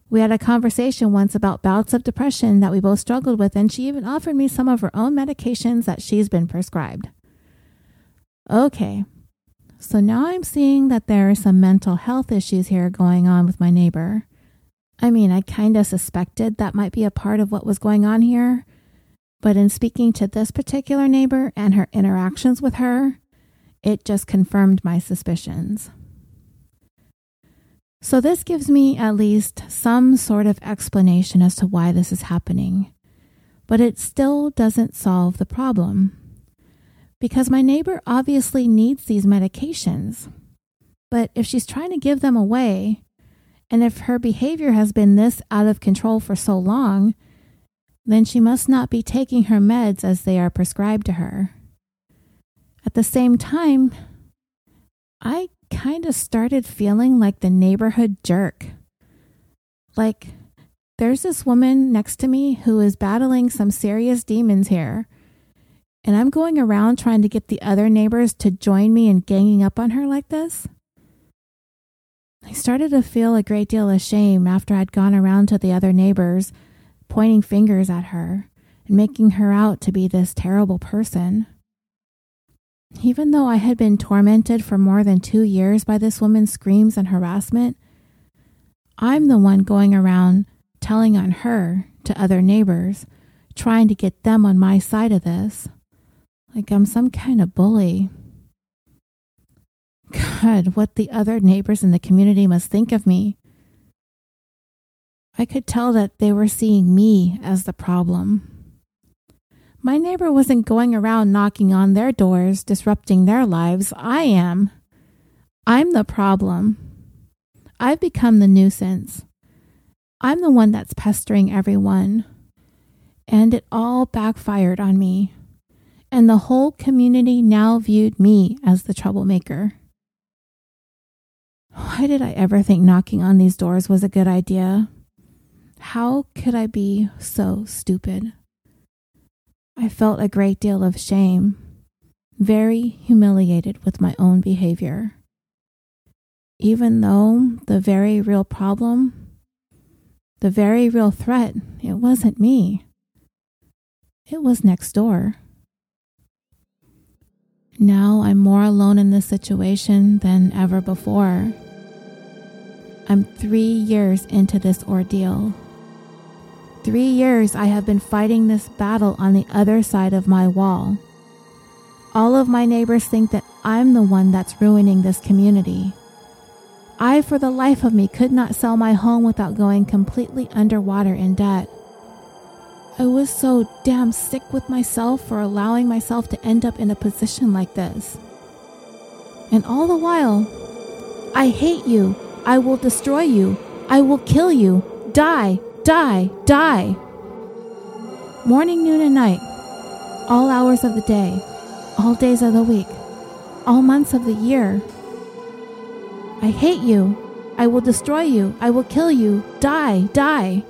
We had a conversation once about bouts of depression that we both struggled with, and she even offered me some of her own medications that she's been prescribed. Okay, so now I'm seeing that there are some mental health issues here going on with my neighbor. I mean, I kind of suspected that might be a part of what was going on here, but in speaking to this particular neighbor and her interactions with her, it just confirmed my suspicions. So, this gives me at least some sort of explanation as to why this is happening, but it still doesn't solve the problem. Because my neighbor obviously needs these medications, but if she's trying to give them away, And if her behavior has been this out of control for so long, then she must not be taking her meds as they are prescribed to her. At the same time, I kind of started feeling like the neighborhood jerk. Like, there's this woman next to me who is battling some serious demons here. And I'm going around trying to get the other neighbors to join me in ganging up on her like this. I started to feel a great deal of shame after I'd gone around to the other neighbors, pointing fingers at her and making her out to be this terrible person. Even though I had been tormented for more than two years by this woman's screams and harassment, I'm the one going around telling on her to other neighbors, trying to get them on my side of this. Like I'm some kind of bully. God, what the other neighbors in the community must think of me. I could tell that they were seeing me as the problem. My neighbor wasn't going around knocking on their doors, disrupting their lives. I am. I'm the problem. I've become the nuisance. I'm the one that's pestering everyone. And it all backfired on me. And the whole community now viewed me as the troublemaker. Why did I ever think knocking on these doors was a good idea? How could I be so stupid? I felt a great deal of shame, very humiliated with my own behavior. Even though the very real problem, the very real threat, it wasn't me. It was next door. Now I'm more alone in this situation than ever before. I'm three years into this ordeal three years I have been fighting this battle on the other side of my wall. All of my neighbors think that I'm the one that's ruining this community. I, for the life of me, could not sell my home without going completely underwater in debt. I was so damn sick with myself for allowing myself to end up in a position like this. And all the while, I hate you. I will destroy you. I will kill you. Die. Die, die. Morning, noon, and night. All hours of the day. All days of the week. All months of the year. I hate you. I will destroy you. I will kill you. Die, die.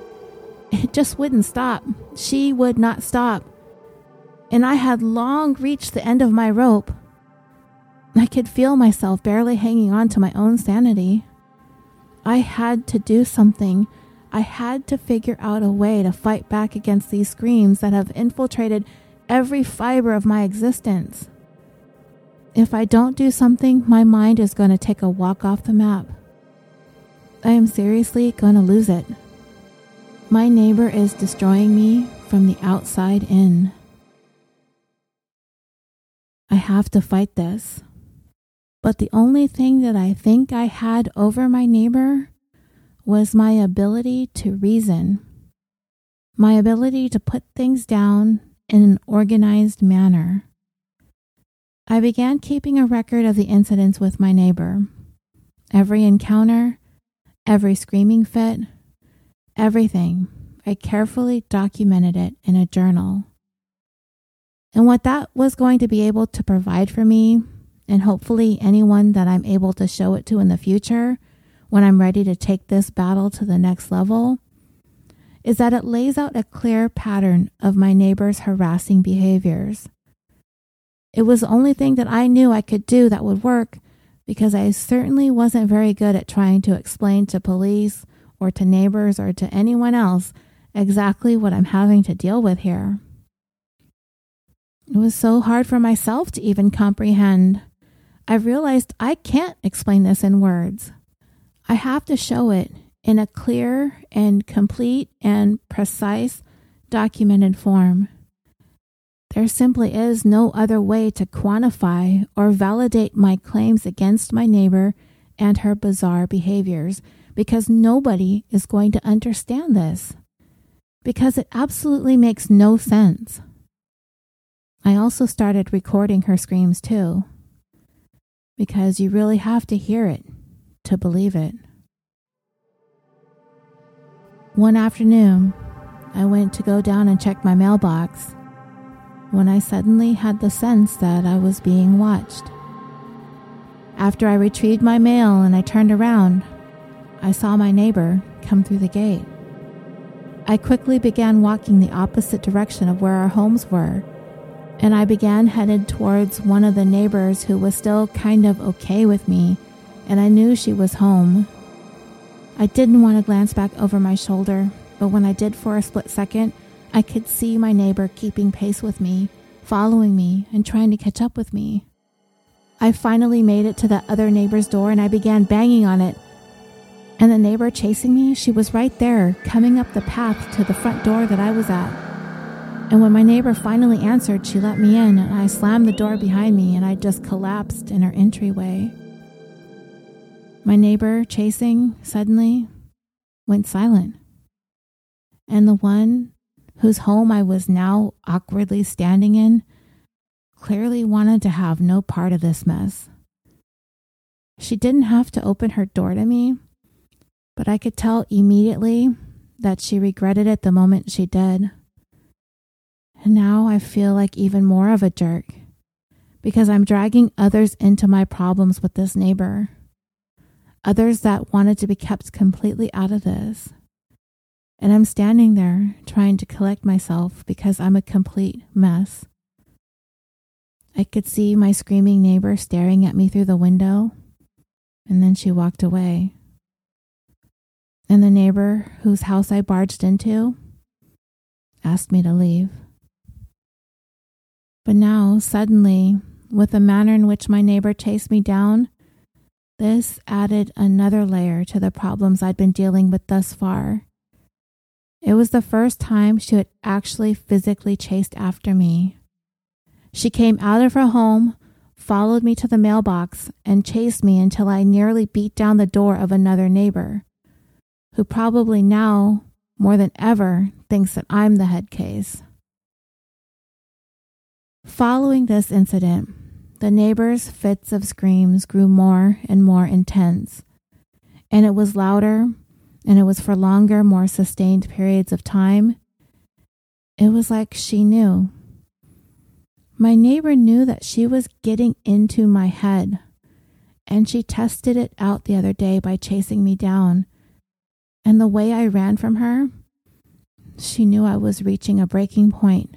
It just wouldn't stop. She would not stop. And I had long reached the end of my rope. I could feel myself barely hanging on to my own sanity. I had to do something I had to figure out a way to fight back against these screams that have infiltrated every fiber of my existence. If I don't do something, my mind is going to take a walk off the map. I am seriously going to lose it. My neighbor is destroying me from the outside in. I have to fight this. But the only thing that I think I had over my neighbor was my ability to reason, my ability to put things down in an organized manner. I began keeping a record of the incidents with my neighbor. Every encounter, every screaming fit, everything. I carefully documented it in a journal. And what that was going to be able to provide for me, and hopefully anyone that I'm able to show it to in the future, when I'm ready to take this battle to the next level is that it lays out a clear pattern of my neighbor's harassing behaviors. It was the only thing that I knew I could do that would work because I certainly wasn't very good at trying to explain to police or to neighbors or to anyone else exactly what I'm having to deal with here. It was so hard for myself to even comprehend. I realized I can't explain this in words. I have to show it in a clear and complete and precise documented form. There simply is no other way to quantify or validate my claims against my neighbor and her bizarre behaviors because nobody is going to understand this. Because it absolutely makes no sense. I also started recording her screams too. Because you really have to hear it to believe it. One afternoon, I went to go down and check my mailbox when I suddenly had the sense that I was being watched. After I retrieved my mail and I turned around, I saw my neighbor come through the gate. I quickly began walking the opposite direction of where our homes were, and I began headed towards one of the neighbors who was still kind of okay with me, and I knew she was home. I didn't want to glance back over my shoulder, but when I did for a split second, I could see my neighbor keeping pace with me, following me, and trying to catch up with me. I finally made it to the other neighbor's door and I began banging on it. And the neighbor chasing me, she was right there, coming up the path to the front door that I was at. And when my neighbor finally answered, she let me in, and I slammed the door behind me and I just collapsed in her entryway. My neighbor, chasing, suddenly went silent. And the one whose home I was now awkwardly standing in, clearly wanted to have no part of this mess. She didn't have to open her door to me, but I could tell immediately that she regretted it the moment she did. And now I feel like even more of a jerk because I'm dragging others into my problems with this neighbor. Others that wanted to be kept completely out of this. And I'm standing there trying to collect myself because I'm a complete mess. I could see my screaming neighbor staring at me through the window, and then she walked away. And the neighbor whose house I barged into asked me to leave. But now, suddenly, with the manner in which my neighbor chased me down, this added another layer to the problems I'd been dealing with thus far. It was the first time she had actually physically chased after me. She came out of her home, followed me to the mailbox, and chased me until I nearly beat down the door of another neighbor, who probably now, more than ever, thinks that I'm the head case. Following this incident, the neighbor's fits of screams grew more and more intense, and it was louder and it was for longer, more sustained periods of time, it was like she knew. My neighbor knew that she was getting into my head, and she tested it out the other day by chasing me down. And the way I ran from her, she knew I was reaching a breaking point.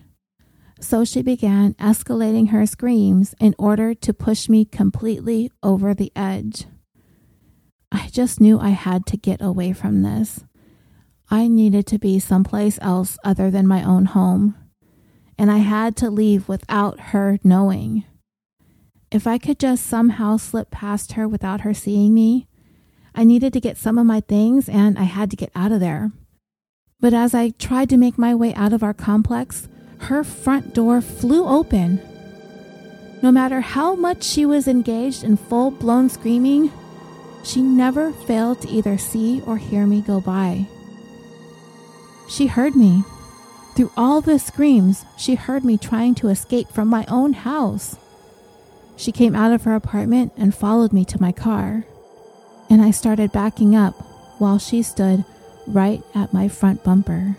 So she began escalating her screams in order to push me completely over the edge. I just knew I had to get away from this. I needed to be someplace else other than my own home, and I had to leave without her knowing. If I could just somehow slip past her without her seeing me, I needed to get some of my things and I had to get out of there. But as I tried to make my way out of our complex, her front door flew open. No matter how much she was engaged in full blown screaming, she never failed to either see or hear me go by. She heard me. Through all the screams, she heard me trying to escape from my own house. She came out of her apartment and followed me to my car, and I started backing up while she stood right at my front bumper.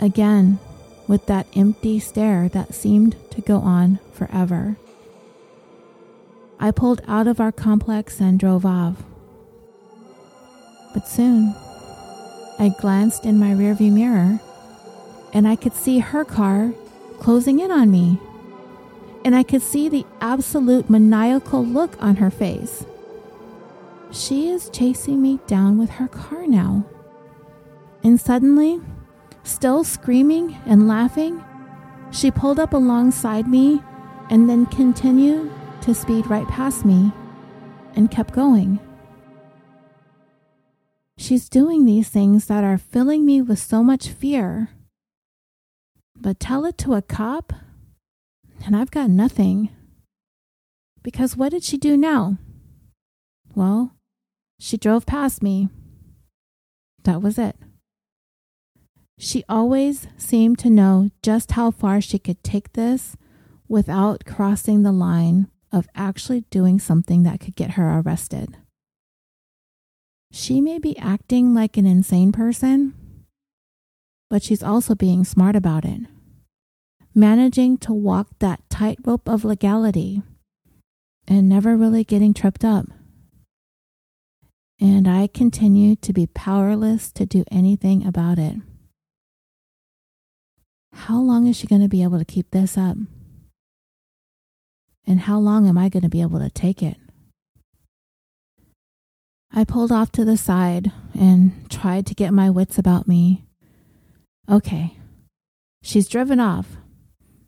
Again, with that empty stare that seemed to go on forever. I pulled out of our complex and drove off. But soon, I glanced in my rearview mirror and I could see her car closing in on me. And I could see the absolute maniacal look on her face. She is chasing me down with her car now. And suddenly, still screaming and laughing, she pulled up alongside me and then continued to speed right past me and kept going. She's doing these things that are filling me with so much fear. But tell it to a cop, and I've got nothing. Because what did she do now? Well, she drove past me. That was it. She always seemed to know just how far she could take this without crossing the line of actually doing something that could get her arrested. She may be acting like an insane person, but she's also being smart about it, managing to walk that tightrope of legality and never really getting tripped up. And I continue to be powerless to do anything about it. How long is she going to be able to keep this up? And how long am I going to be able to take it? I pulled off to the side and tried to get my wits about me. Okay, she's driven off.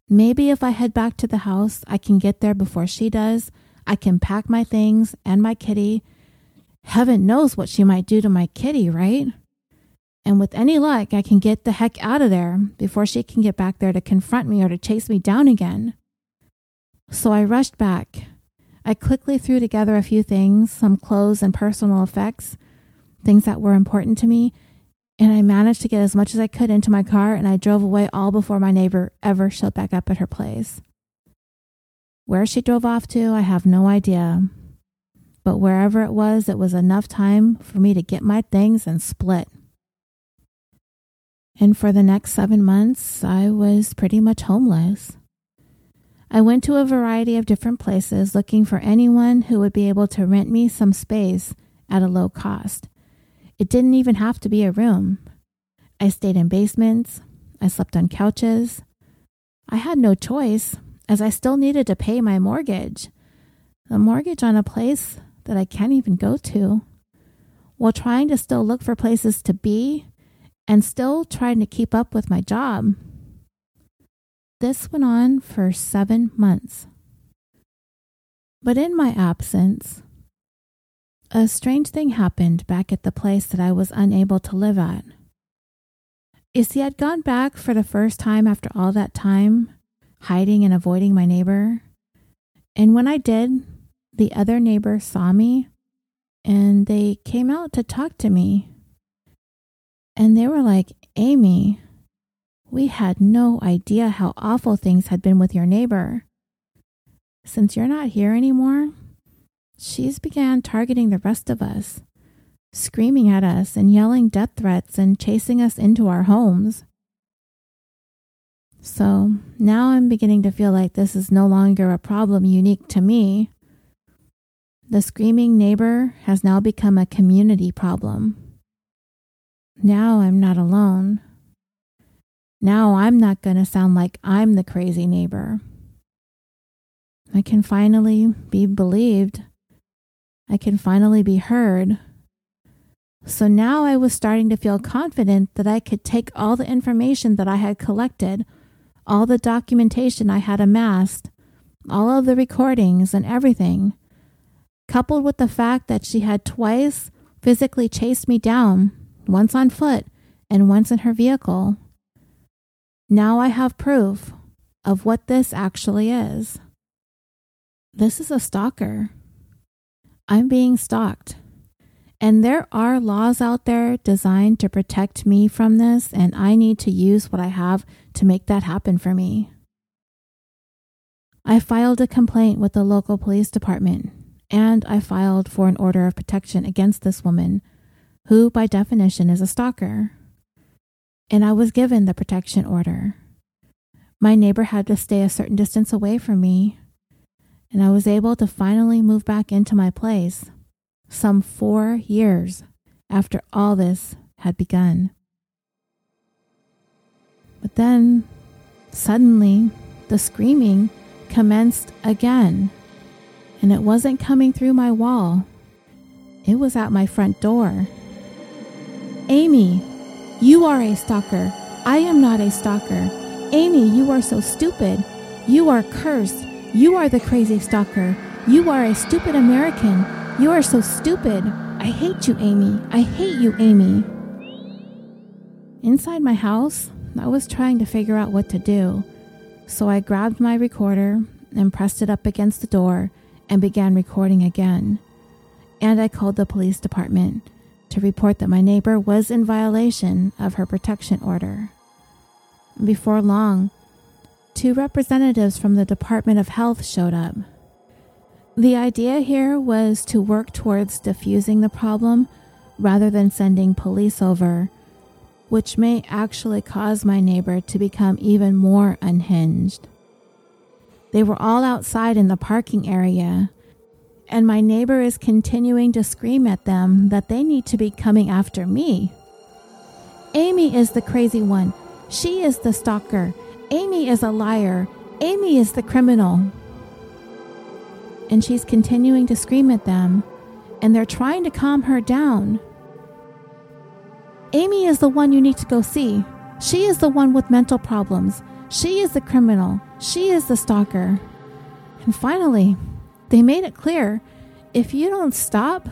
Maybe if I head back to the house, I can get there before she does. I can pack my things and my kitty. Heaven knows what she might do to my kitty, right? And with any luck, I can get the heck out of there before she can get back there to confront me or to chase me down again. So I rushed back, I quickly threw together a few things, some clothes and personal effects, things that were important to me, and I managed to get as much as I could into my car and I drove away all before my neighbor ever showed back up at her place. Where she drove off to, I have no idea. But wherever it was, it was enough time for me to get my things and split. And for the next seven months, I was pretty much homeless. I went to a variety of different places looking for anyone who would be able to rent me some space at a low cost. It didn't even have to be a room. I stayed in basements. I slept on couches. I had no choice as I still needed to pay my mortgage. A mortgage on a place that I can't even go to, while trying to still look for places to be and still trying to keep up with my job. This went on for seven months. But in my absence, a strange thing happened back at the place that I was unable to live at. You see, I'd gone back for the first time after all that time, hiding and avoiding my neighbor. And when I did, the other neighbor saw me and they came out to talk to me. And they were like, Amy, we had no idea how awful things had been with your neighbor. Since you're not here anymore, she's began targeting the rest of us, screaming at us and yelling death threats and chasing us into our homes. So now I'm beginning to feel like this is no longer a problem unique to me. The screaming neighbor has now become a community problem. Now I'm not alone. Now I'm not going to sound like I'm the crazy neighbor. I can finally be believed. I can finally be heard. So now I was starting to feel confident that I could take all the information that I had collected, all the documentation I had amassed, all of the recordings and everything, coupled with the fact that she had twice physically chased me down, once on foot and once in her vehicle. Now I have proof of what this actually is. This is a stalker. I'm being stalked. And there are laws out there designed to protect me from this, and I need to use what I have to make that happen for me. I filed a complaint with the local police department, and I filed for an order of protection against this woman, who by definition is a stalker and I was given the protection order. My neighbor had to stay a certain distance away from me, and I was able to finally move back into my place some four years after all this had begun. But then, suddenly, the screaming commenced again, and it wasn't coming through my wall, it was at my front door. Amy, you are a stalker. I am not a stalker. Amy, you are so stupid. You are cursed. You are the crazy stalker. You are a stupid American. You are so stupid. I hate you, Amy. I hate you, Amy. Inside my house, I was trying to figure out what to do. So I grabbed my recorder and pressed it up against the door and began recording again. And I called the police department to report that my neighbor was in violation of her protection order. Before long, two representatives from the Department of Health showed up. The idea here was to work towards diffusing the problem rather than sending police over, which may actually cause my neighbor to become even more unhinged. They were all outside in the parking area, and my neighbor is continuing to scream at them that they need to be coming after me. Amy is the crazy one. She is the stalker. Amy is a liar. Amy is the criminal. And she's continuing to scream at them, and they're trying to calm her down. Amy is the one you need to go see. She is the one with mental problems. She is the criminal. She is the stalker. And finally, they made it clear if you don't stop,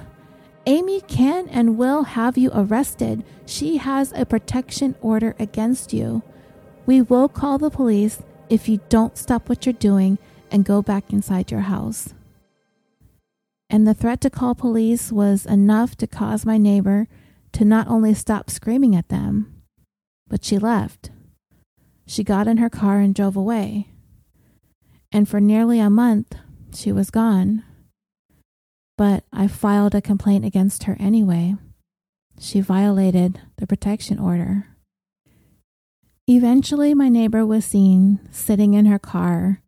Amy can and will have you arrested. She has a protection order against you. We will call the police if you don't stop what you're doing and go back inside your house. And the threat to call police was enough to cause my neighbor to not only stop screaming at them, but she left. She got in her car and drove away. And for nearly a month, she was gone. But I filed a complaint against her anyway. She violated the protection order. Eventually, my neighbor was seen sitting in her car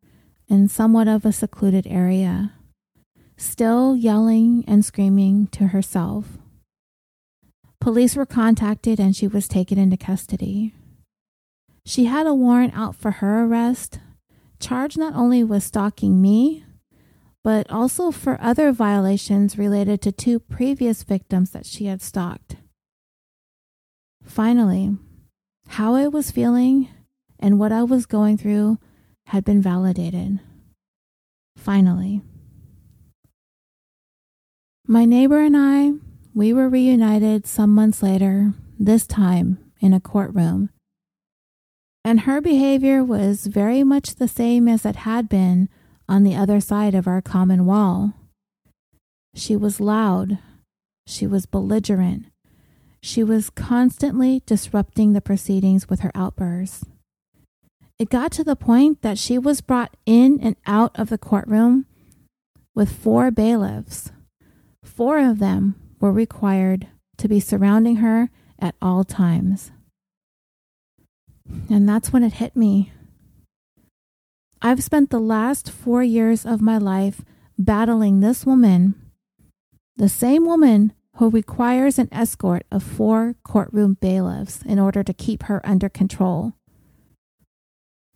in somewhat of a secluded area, still yelling and screaming to herself. Police were contacted and she was taken into custody. She had a warrant out for her arrest, charged not only with stalking me, but also for other violations related to two previous victims that she had stalked. Finally, how I was feeling and what I was going through had been validated. Finally. My neighbor and I we were reunited some months later, this time in a courtroom. And her behavior was very much the same as it had been on the other side of our common wall. She was loud. She was belligerent. She was constantly disrupting the proceedings with her outbursts. It got to the point that she was brought in and out of the courtroom with four bailiffs. Four of them were required to be surrounding her at all times. And that's when it hit me. I've spent the last four years of my life battling this woman, the same woman who requires an escort of four courtroom bailiffs in order to keep her under control.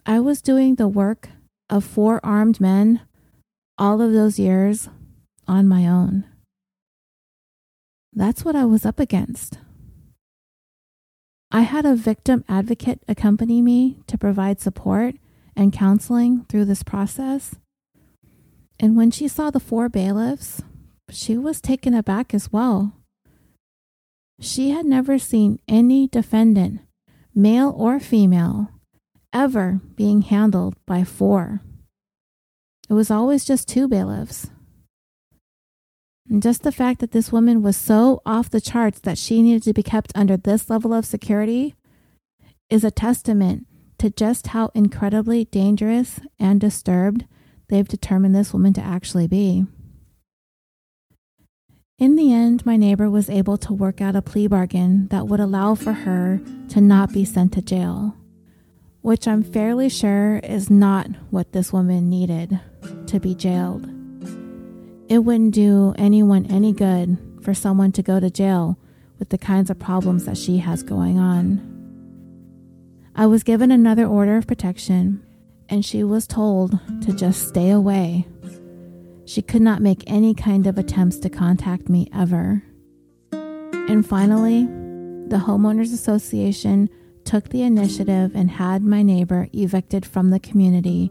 I was doing the work of four armed men all of those years on my own. That's what I was up against. I had a victim advocate accompany me to provide support and counseling through this process. And when she saw the four bailiffs, she was taken aback as well. She had never seen any defendant, male or female, ever being handled by four. It was always just two bailiffs. And just the fact that this woman was so off the charts that she needed to be kept under this level of security is a testament to just how incredibly dangerous and disturbed they've determined this woman to actually be. In the end, my neighbor was able to work out a plea bargain that would allow for her to not be sent to jail, which I'm fairly sure is not what this woman needed to be jailed. It wouldn't do anyone any good for someone to go to jail with the kinds of problems that she has going on. I was given another order of protection, and she was told to just stay away. She could not make any kind of attempts to contact me ever. And finally, the Homeowners Association took the initiative and had my neighbor evicted from the community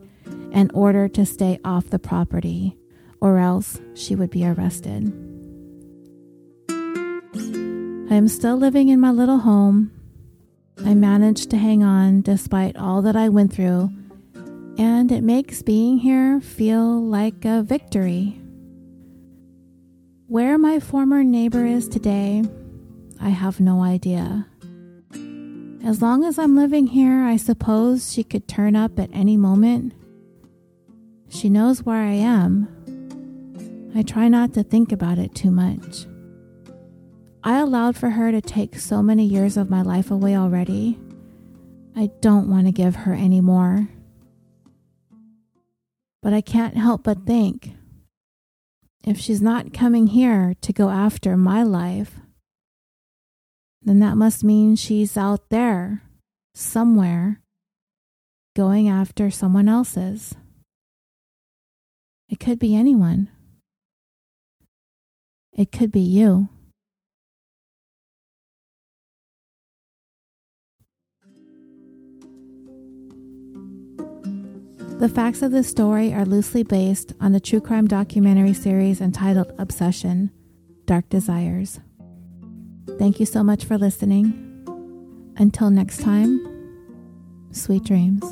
and ordered to stay off the property or else she would be arrested. I am still living in my little home. I managed to hang on despite all that I went through, and it makes being here feel like a victory. Where my former neighbor is today, I have no idea. As long as I'm living here, I suppose she could turn up at any moment. She knows where I am, I try not to think about it too much. I allowed for her to take so many years of my life away already. I don't want to give her any more. But I can't help but think if she's not coming here to go after my life, then that must mean she's out there somewhere going after someone else's. It could be anyone. It could be you. The facts of this story are loosely based on the true crime documentary series entitled Obsession Dark Desires. Thank you so much for listening. Until next time, sweet dreams.